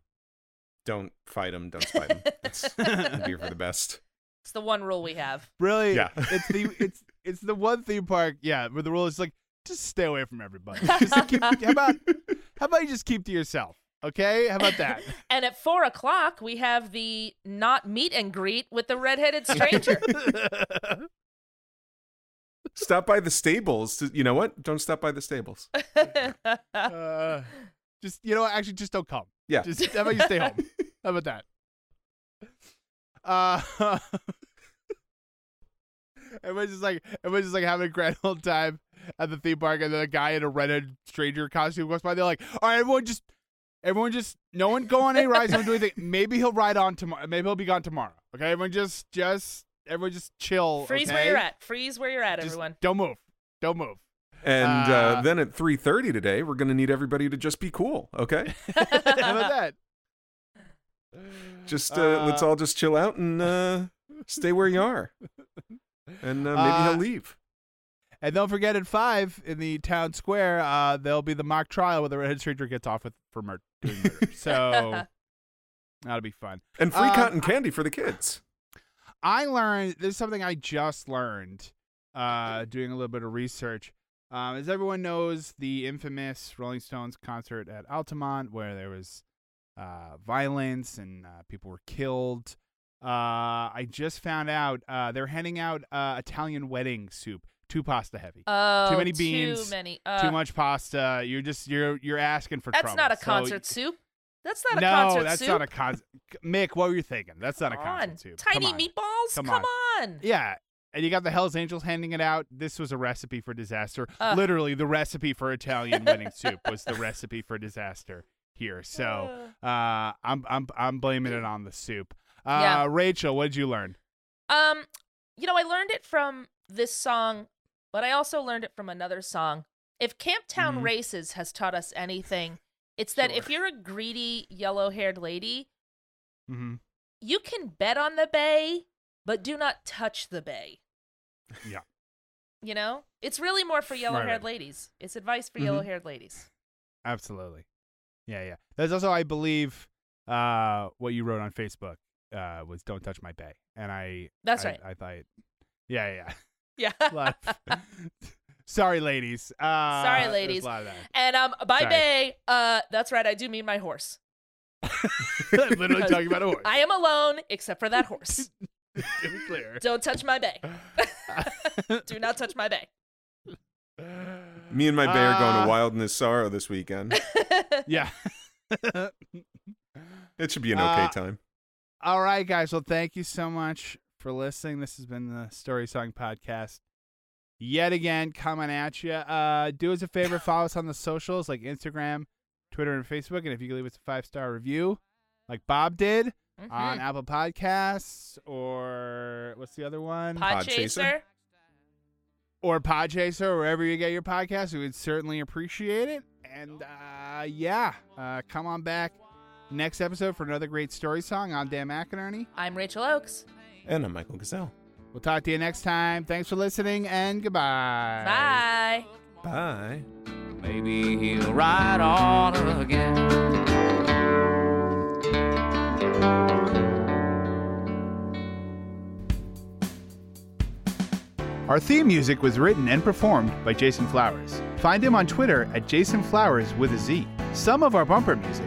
don't fight them. Don't spite them. It's *laughs* it'd be for the best. It's the one rule we have. Really? Yeah. it's the *laughs* it's it's the one theme park. Yeah, where the rule is like just stay away from everybody. *laughs* Just keep, how about how about you just keep to yourself? Okay, how about that? And at four o'clock, we have the not meet and greet with the redheaded stranger. Stop by the stables. to- You know what? Don't stop by the stables. uh, *laughs* just you know, what? actually, just don't come. Yeah. Just how about you stay home? *laughs* How about that? Uh, *laughs* everyone's just like everyone's just like having a grand old time at the theme park, and then a guy in a redhead stranger costume goes by. They're like, "All right, everyone, just everyone, just no one go on any rides, no one do anything. Maybe he'll ride on tomorrow. Maybe he'll be gone tomorrow. Okay, everyone, just just everyone, just chill. Freeze okay? where you're at. Freeze where you're at, Just everyone. don't move. Don't move. And uh, Uh, then at three thirty today, we're gonna need everybody to just be cool. Okay, *laughs* how about that? just uh, let's Uh, all just chill out and uh, stay where you are, and uh, maybe Uh, he'll leave. And don't forget at five in the town square, uh, there'll be the mock trial where the redhead stranger gets off with for murder. Doing murder. so *laughs* that'll be fun. And free cotton candy for the kids. I learned this is something I just learned uh, doing a little bit of research. Um, as everyone knows, the infamous Rolling Stones concert at Altamont, where there was uh, violence and uh, people were killed. Uh, I just found out uh, they're handing out uh, Italian wedding soup, too pasta heavy. Oh, too many beans, Too many. Uh, too much pasta. You're just you're you're asking for trouble. That's trouble. not a So- concert soup. That's not a no, concert that's soup. not a concert. Mick, what were you thinking? That's not a Come concert on. soup. Tiny Come on. meatballs? Come Come, on. on. Yeah. And you got the Hells Angels handing it out. This was a recipe for disaster. Ugh. Literally, the recipe for Italian wedding *laughs* soup was the recipe for disaster here. So, uh, I'm I'm I'm blaming it on the soup. Uh, Yeah. Rachel, what did you learn? Um, you know, I learned it from this song, but I also learned it from another song. If Camptown Mhm. Races has taught us anything, it's that if you're a greedy yellow-haired lady, Mm-hmm. you can bet on the bay, but do not touch the bay. Yeah. You know, it's really more for yellow-haired right. ladies. It's advice for Mhm. yellow-haired ladies. Absolutely. Yeah, yeah. There's also, I believe, uh, what you wrote on Facebook uh, was "Don't touch my bay," and I. That's I- right. I thought. Yeah, yeah. Yeah. A lot of- Sorry, ladies. Uh, Sorry, ladies. A lot of that. And um, by Sorry. bay, uh, that's right. I do mean my horse. *laughs* *laughs* Literally talking about a horse. I am alone, except for that horse. *laughs* to be clear. Don't touch my bay. do not touch my bay. Me and my bear are going Uh, to Wild in His Sorrow this weekend. Yeah. It should be an okay Uh, time. All right, guys. Well, thank you so much for listening. This has been the Story Song Podcast yet again coming at you. Uh, do us a favor, *coughs* follow us on the socials like Instagram, Twitter, and Facebook. And if you could leave us a five star review, like Bob did on Apple Podcasts, or what's the other one? Podchaser. or Podchaser, or wherever you get your podcasts. We would certainly appreciate it. And uh, yeah, uh, come on back next episode for another great story song. I'm Dan McInerney. I'm Rachel Oakes. And I'm Michael Gazelle. We'll talk to you next time. Thanks for listening, and goodbye. Bye. Bye. Maybe he'll ride on again. Our theme music was written and performed by Jason Flowers. Find him on Twitter at Jason Flowers with a Z. Some of our bumper music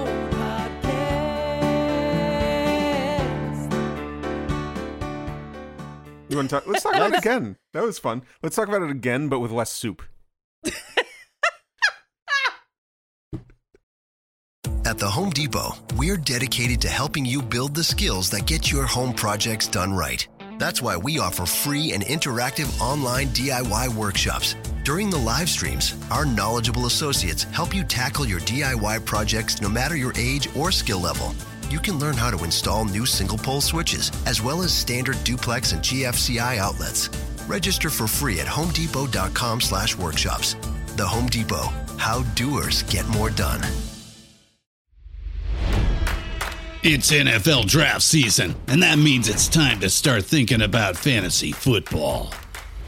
You want to talk? Let's talk about it again. That was fun. Let's talk about it again, but with less soup. *laughs* At the Home Depot, we're dedicated to helping you build the skills that get your home projects done right. That's why we offer free and interactive online DIY workshops. During the live streams, our knowledgeable associates help you tackle your DIY projects no matter your age or skill level. You can learn how to install new single pole switches, as well as standard duplex and GFCI outlets. Register for free at homedepot.com slash workshops. The Home Depot, how doers get more done. It's NFL draft season, and that means it's time to start thinking about fantasy football.